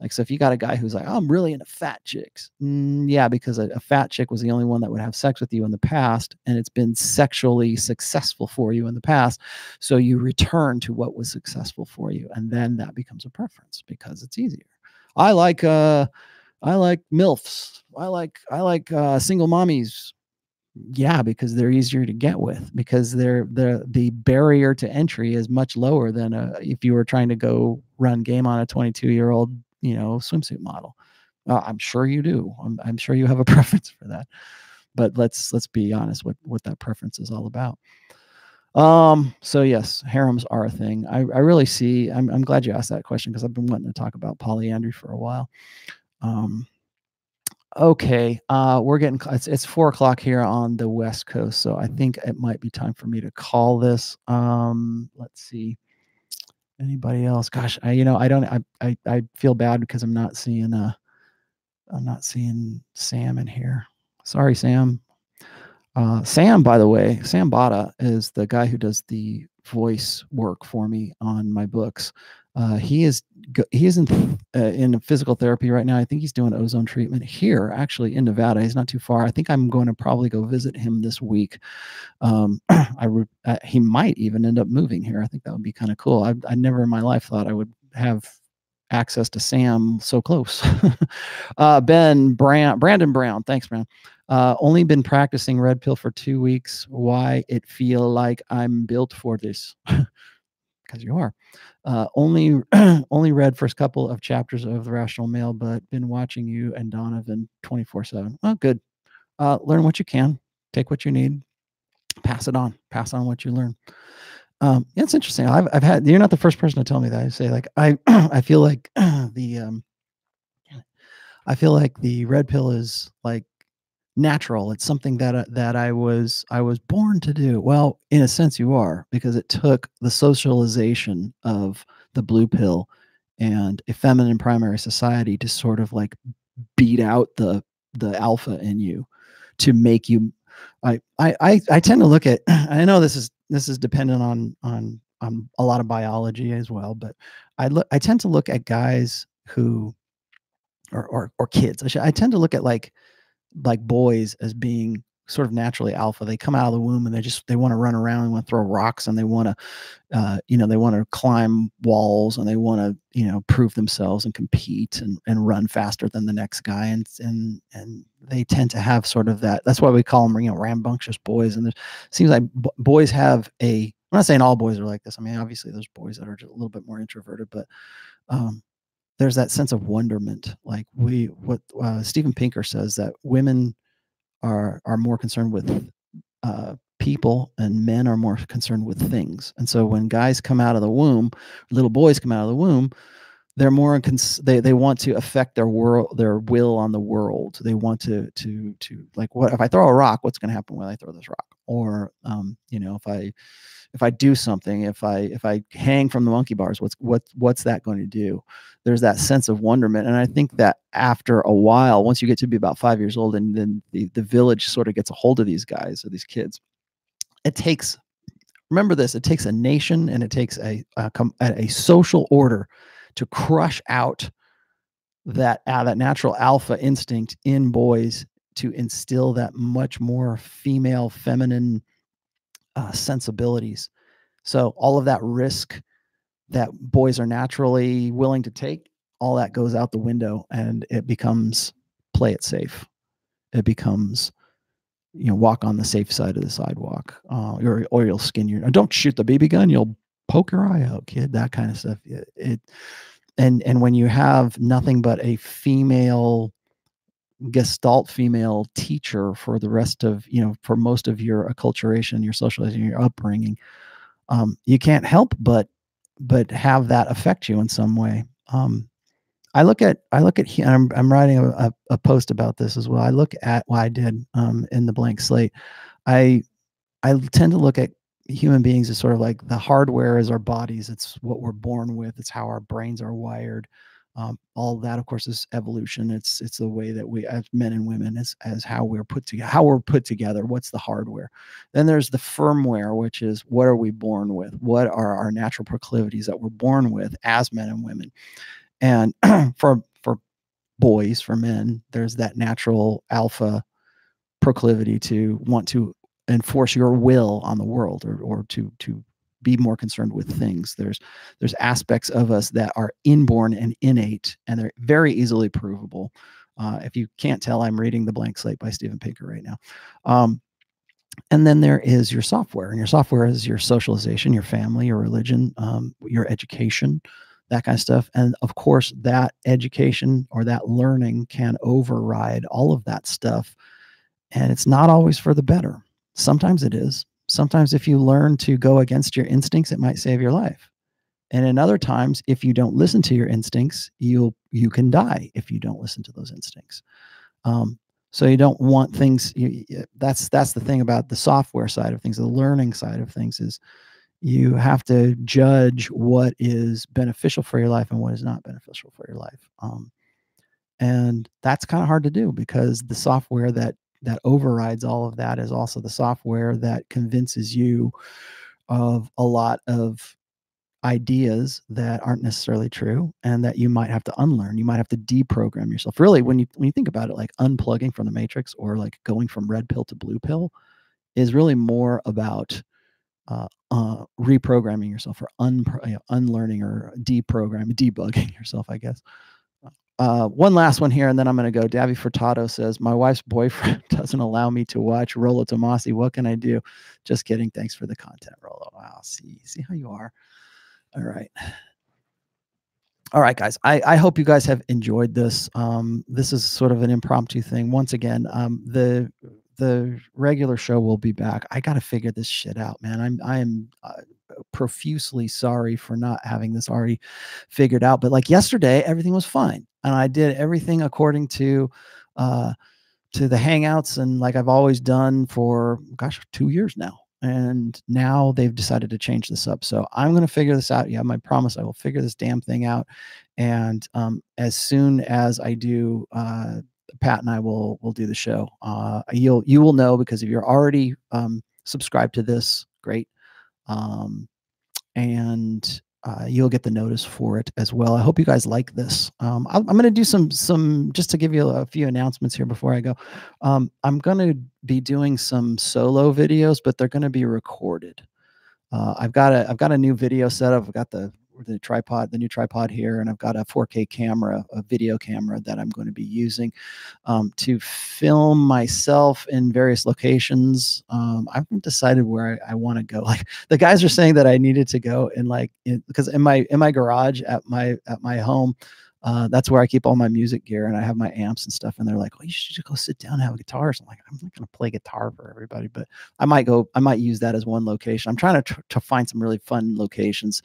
like, so if you got a guy who's like, oh, I'm really into fat chicks. Mm, yeah, because a, a, fat chick was the only one that would have sex with you in the past, and it's been sexually successful for you in the past. So you return to what was successful for you. And then that becomes a preference because it's easier. I like, uh, I like MILFs. I like, I like, uh, single mommies yeah, because they're easier to get with because they're the the barrier to entry is much lower than a, if you were trying to go run game on a 22 year old you know swimsuit model. Uh, I'm sure you do. I'm, I'm sure you have a preference for that. But let's let's be honest what what that preference is all about. Um, so yes, harems are a thing. I, I really see, I'm, I'm glad you asked that question because I've been wanting to talk about polyandry for a while. Um, okay, uh, we're getting, it's, it's four o'clock here on the West Coast. So I think it might be time for me to call this. Um, let's see. Anybody else? Gosh, I, you know, I don't, I, I, I feel bad because I'm not seeing, uh, I'm not seeing Sam in here. Sorry, Sam. Uh, Sam, by the way, Sam Botta is the guy who does the voice work for me on my books. Uh, he is he is in uh, in physical therapy right now. I think he's doing ozone treatment here, actually in Nevada. He's not too far. I think I'm going to probably go visit him this week. Um, I uh, he might even end up moving here. I think that would be kind of cool. I I never in my life thought I would have access to Sam so close. uh, ben Brown, Brandon Brown, thanks, man. Uh, only been practicing red pill for two weeks. Why it feel like I'm built for this? Because you are. Uh, only only read first couple of chapters of the Rational Male, but been watching you and Donovan 24 seven. Well, good. Uh, learn what you can. Take what you need. Pass it on. Pass on what you learn. Um, it's interesting. I've I've had. You're not the first person to tell me that. I say like I I feel like the um. I feel like the red pill is like natural. It's something that uh, that I was I was born to do. Well, in a sense, you are because it took the socialization of the blue pill and a feminine primary society to sort of like beat out the the alpha in you to make you I, I I tend to look at I know this is this is dependent on on on a lot of biology as well, but I look I tend to look at guys who or or, or kids. I, should, I tend to look at like like boys as being sort of naturally alpha. They come out of the womb and they just they want to run around and want to throw rocks and they want to, uh, you know, they want to climb walls and they want to, you know, prove themselves and compete and, and run faster than the next guy. And and and they tend to have sort of that. That's why we call them, you know, rambunctious boys. And it seems like boys have a. I'm not saying all boys are like this. I mean, obviously there's boys that are a little bit more introverted, but um, there's that sense of wonderment. Like we, what uh, Pinker says that women are are more concerned with uh, people and men are more concerned with things. And so when guys come out of the womb, little boys come out of the womb, they're more cons- they they want to affect their world their will on the world. They want to to to like what if I throw a rock, what's going to happen when I throw this rock? Or um, you know, if I if I do something, if I if I hang from the monkey bars, what's what what's that going to do? There's that sense of wonderment, and I think that after a while, once you get to be about five years old, and then the the village sort of gets a hold of these guys or these kids, it takes. Remember this: it takes a nation and it takes a a, a social order to crush out that uh, that natural alpha instinct in boys to instill that much more female feminine uh, sensibilities. So all of that risk that boys are naturally willing to take, all that goes out the window and it becomes play it safe. It becomes, you know, walk on the safe side of the sidewalk, uh, or, or you'll skin your, don't shoot the BB gun. You'll poke your eye out, kid, that kind of stuff. It, it and, and when you have nothing but a female gestalt female teacher for the rest of you know for most of your acculturation your socializing your upbringing. Um, you can't help but but have that affect you in some way. Um, i look at i look at i'm, I'm writing a, a, post about this as well. I look at what i did um, in the blank slate. I i tend to look at human beings as sort of like the hardware is our bodies. It's what we're born with. It's how our brains are wired um, all that, of course, is evolution. It's it's the way that we, as men and women, as as how we're put together, how we're put together. What's the hardware? Then there's the firmware, which is what are we born with? What are our natural proclivities that we're born with as men and women? And for for boys, for men, there's that natural alpha proclivity to want to enforce your will on the world or or to to be more concerned with things. There's there's aspects of us that are inborn and innate, and they're very easily provable. Uh, if you can't tell, I'm reading The Blank Slate by Steven Pinker right now. Um, and then there is your software, and your software is your socialization, your family, your religion, um, your education, that kind of stuff. And of course, that education or that learning can override all of that stuff. And it's not always for the better. Sometimes it is. Sometimes, if you learn to go against your instincts, it might save your life. And in other times, if you don't listen to your instincts, you'll you can die if you don't listen to those instincts. Um, so you don't want things. You, that's that's the thing about the software side of things, the learning side of things is you have to judge what is beneficial for your life and what is not beneficial for your life. Um, and that's kind of hard to do because the software that that overrides all of that is also the software that convinces you of a lot of ideas that aren't necessarily true and that you might have to unlearn. You might have to deprogram yourself. Really when you when you think about it like unplugging from the matrix or like going from red pill to blue pill is really more about uh, uh, reprogramming yourself or un, you know, unlearning or deprogramming debugging yourself i guess uh, one last one here, and then I'm going to go. Davy Furtado says, My wife's boyfriend doesn't allow me to watch Rollo Tomassi. What can I do? Just kidding. Thanks for the content, Rollo. Wow. See, see how you are. All right. All right, guys. I, I hope you guys have enjoyed this. Um, this is sort of an impromptu thing. Once again, um, the the regular show will be back. I got to figure this shit out, man. I'm I am uh, profusely sorry for not having this already figured out. But like yesterday, everything was fine, and I did everything according to uh, to the Hangouts and like I've always done for gosh two years now and now they've decided to change this up. So I'm going to figure this out. Yeah, my promise, I will figure this damn thing out. And um, as soon as I do, uh, Pat and I will will do the show. Uh, you'll you will know because if you're already um, subscribed to this, great. Um, and uh, you'll get the notice for it as well. I hope you guys like this. Um, I'm, I'm going to do some some just to give you a, few announcements here before I go. Um, I'm going to be doing some solo videos, but they're going to be recorded. Uh, I've got a I've got a new video setup. I've got the the tripod, the new tripod here, and I've got a 4K camera, a video camera that I'm going to be using um, to film myself in various locations. Um, I haven't decided where I, I want to go. Like the guys are saying that I needed to go in like because in, in my in my garage at my at my home uh, that's where I keep all my music gear and I have my amps and stuff. And they're like, well, you should just go sit down and have a guitar." So I'm like, "I'm not going to play guitar for everybody, but I might go. I might use that as one location. I'm trying to to find some really fun locations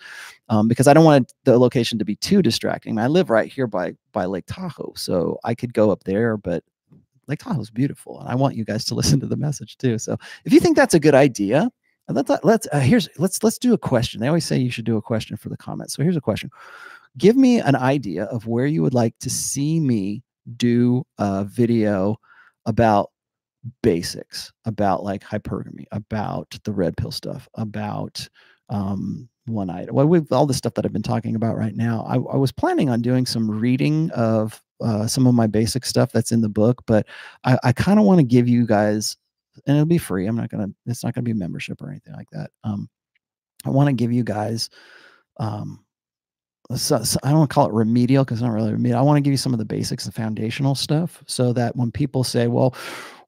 um, because I don't want the location to be too distracting. I live right here by by Lake Tahoe, so I could go up there, but Lake Tahoe is beautiful, and I want you guys to listen to the message too. So if you think that's a good idea, let's let's uh, here's let's let's do a question. They always say you should do a question for the comments. So here's a question give me an idea of where you would like to see me do a video about basics, about like hypergamy, about the red pill stuff, about um, one-itis. Well, with all the stuff that I've been talking about right now, I, I was planning on doing some reading of uh, some of my basic stuff that's in the book, but I, I kind of want to give you guys, and it'll be free. I'm not gonna. It's not gonna be a membership or anything like that. Um, I want to give you guys um, so, so I don't want to call it remedial because it's not really remedial. I want to give you some of the basics, the foundational stuff, so that when people say, "Well,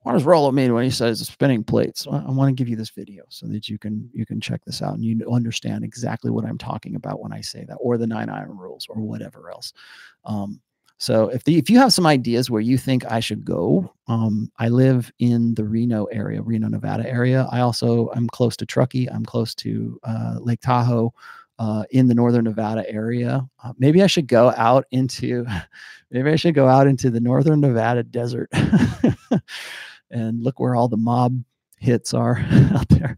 what does Rollo mean when he says spinning plates?" Well, I want to give you this video so that you can you can check this out and you understand exactly what I'm talking about when I say that, or the nine iron rules, or whatever else. Um, so if the if you have some ideas where you think I should go, um, I live in the Reno area, Reno, Nevada area. I also I'm close to Truckee. I'm close to uh, Lake Tahoe uh, in the northern Nevada area. Uh, maybe I should go out into, maybe I should go out into the northern Nevada desert and look where all the mob hits are out there.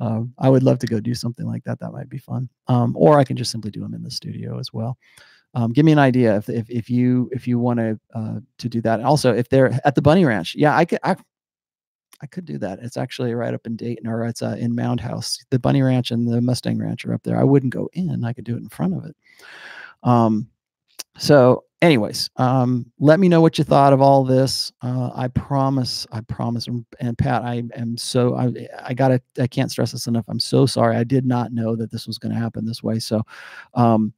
Um, I would love to go do something like that. That might be fun. Um, or I can just simply do them in the studio as well. Um, give me an idea if, if, if you if you want to uh, to do that. also, if they're at the Bunny Ranch, yeah, I could I, I could do that. It's actually right up in Dayton, or it's uh, in Mound House. The Bunny Ranch and the Mustang Ranch are up there. I wouldn't go in. I could do it in front of it. Um, so, anyways, um, let me know what you thought of all this. Uh, I promise, I promise, and Pat, I am so I I gotta I can't stress this enough. I'm so sorry. I did not know that this was going to happen this way. So, um,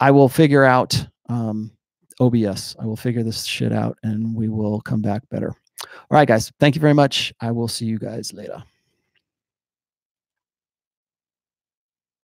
I will figure out um, OBS. I will figure this shit out, and we will come back better. All right, guys. Thank you very much. I will see you guys later.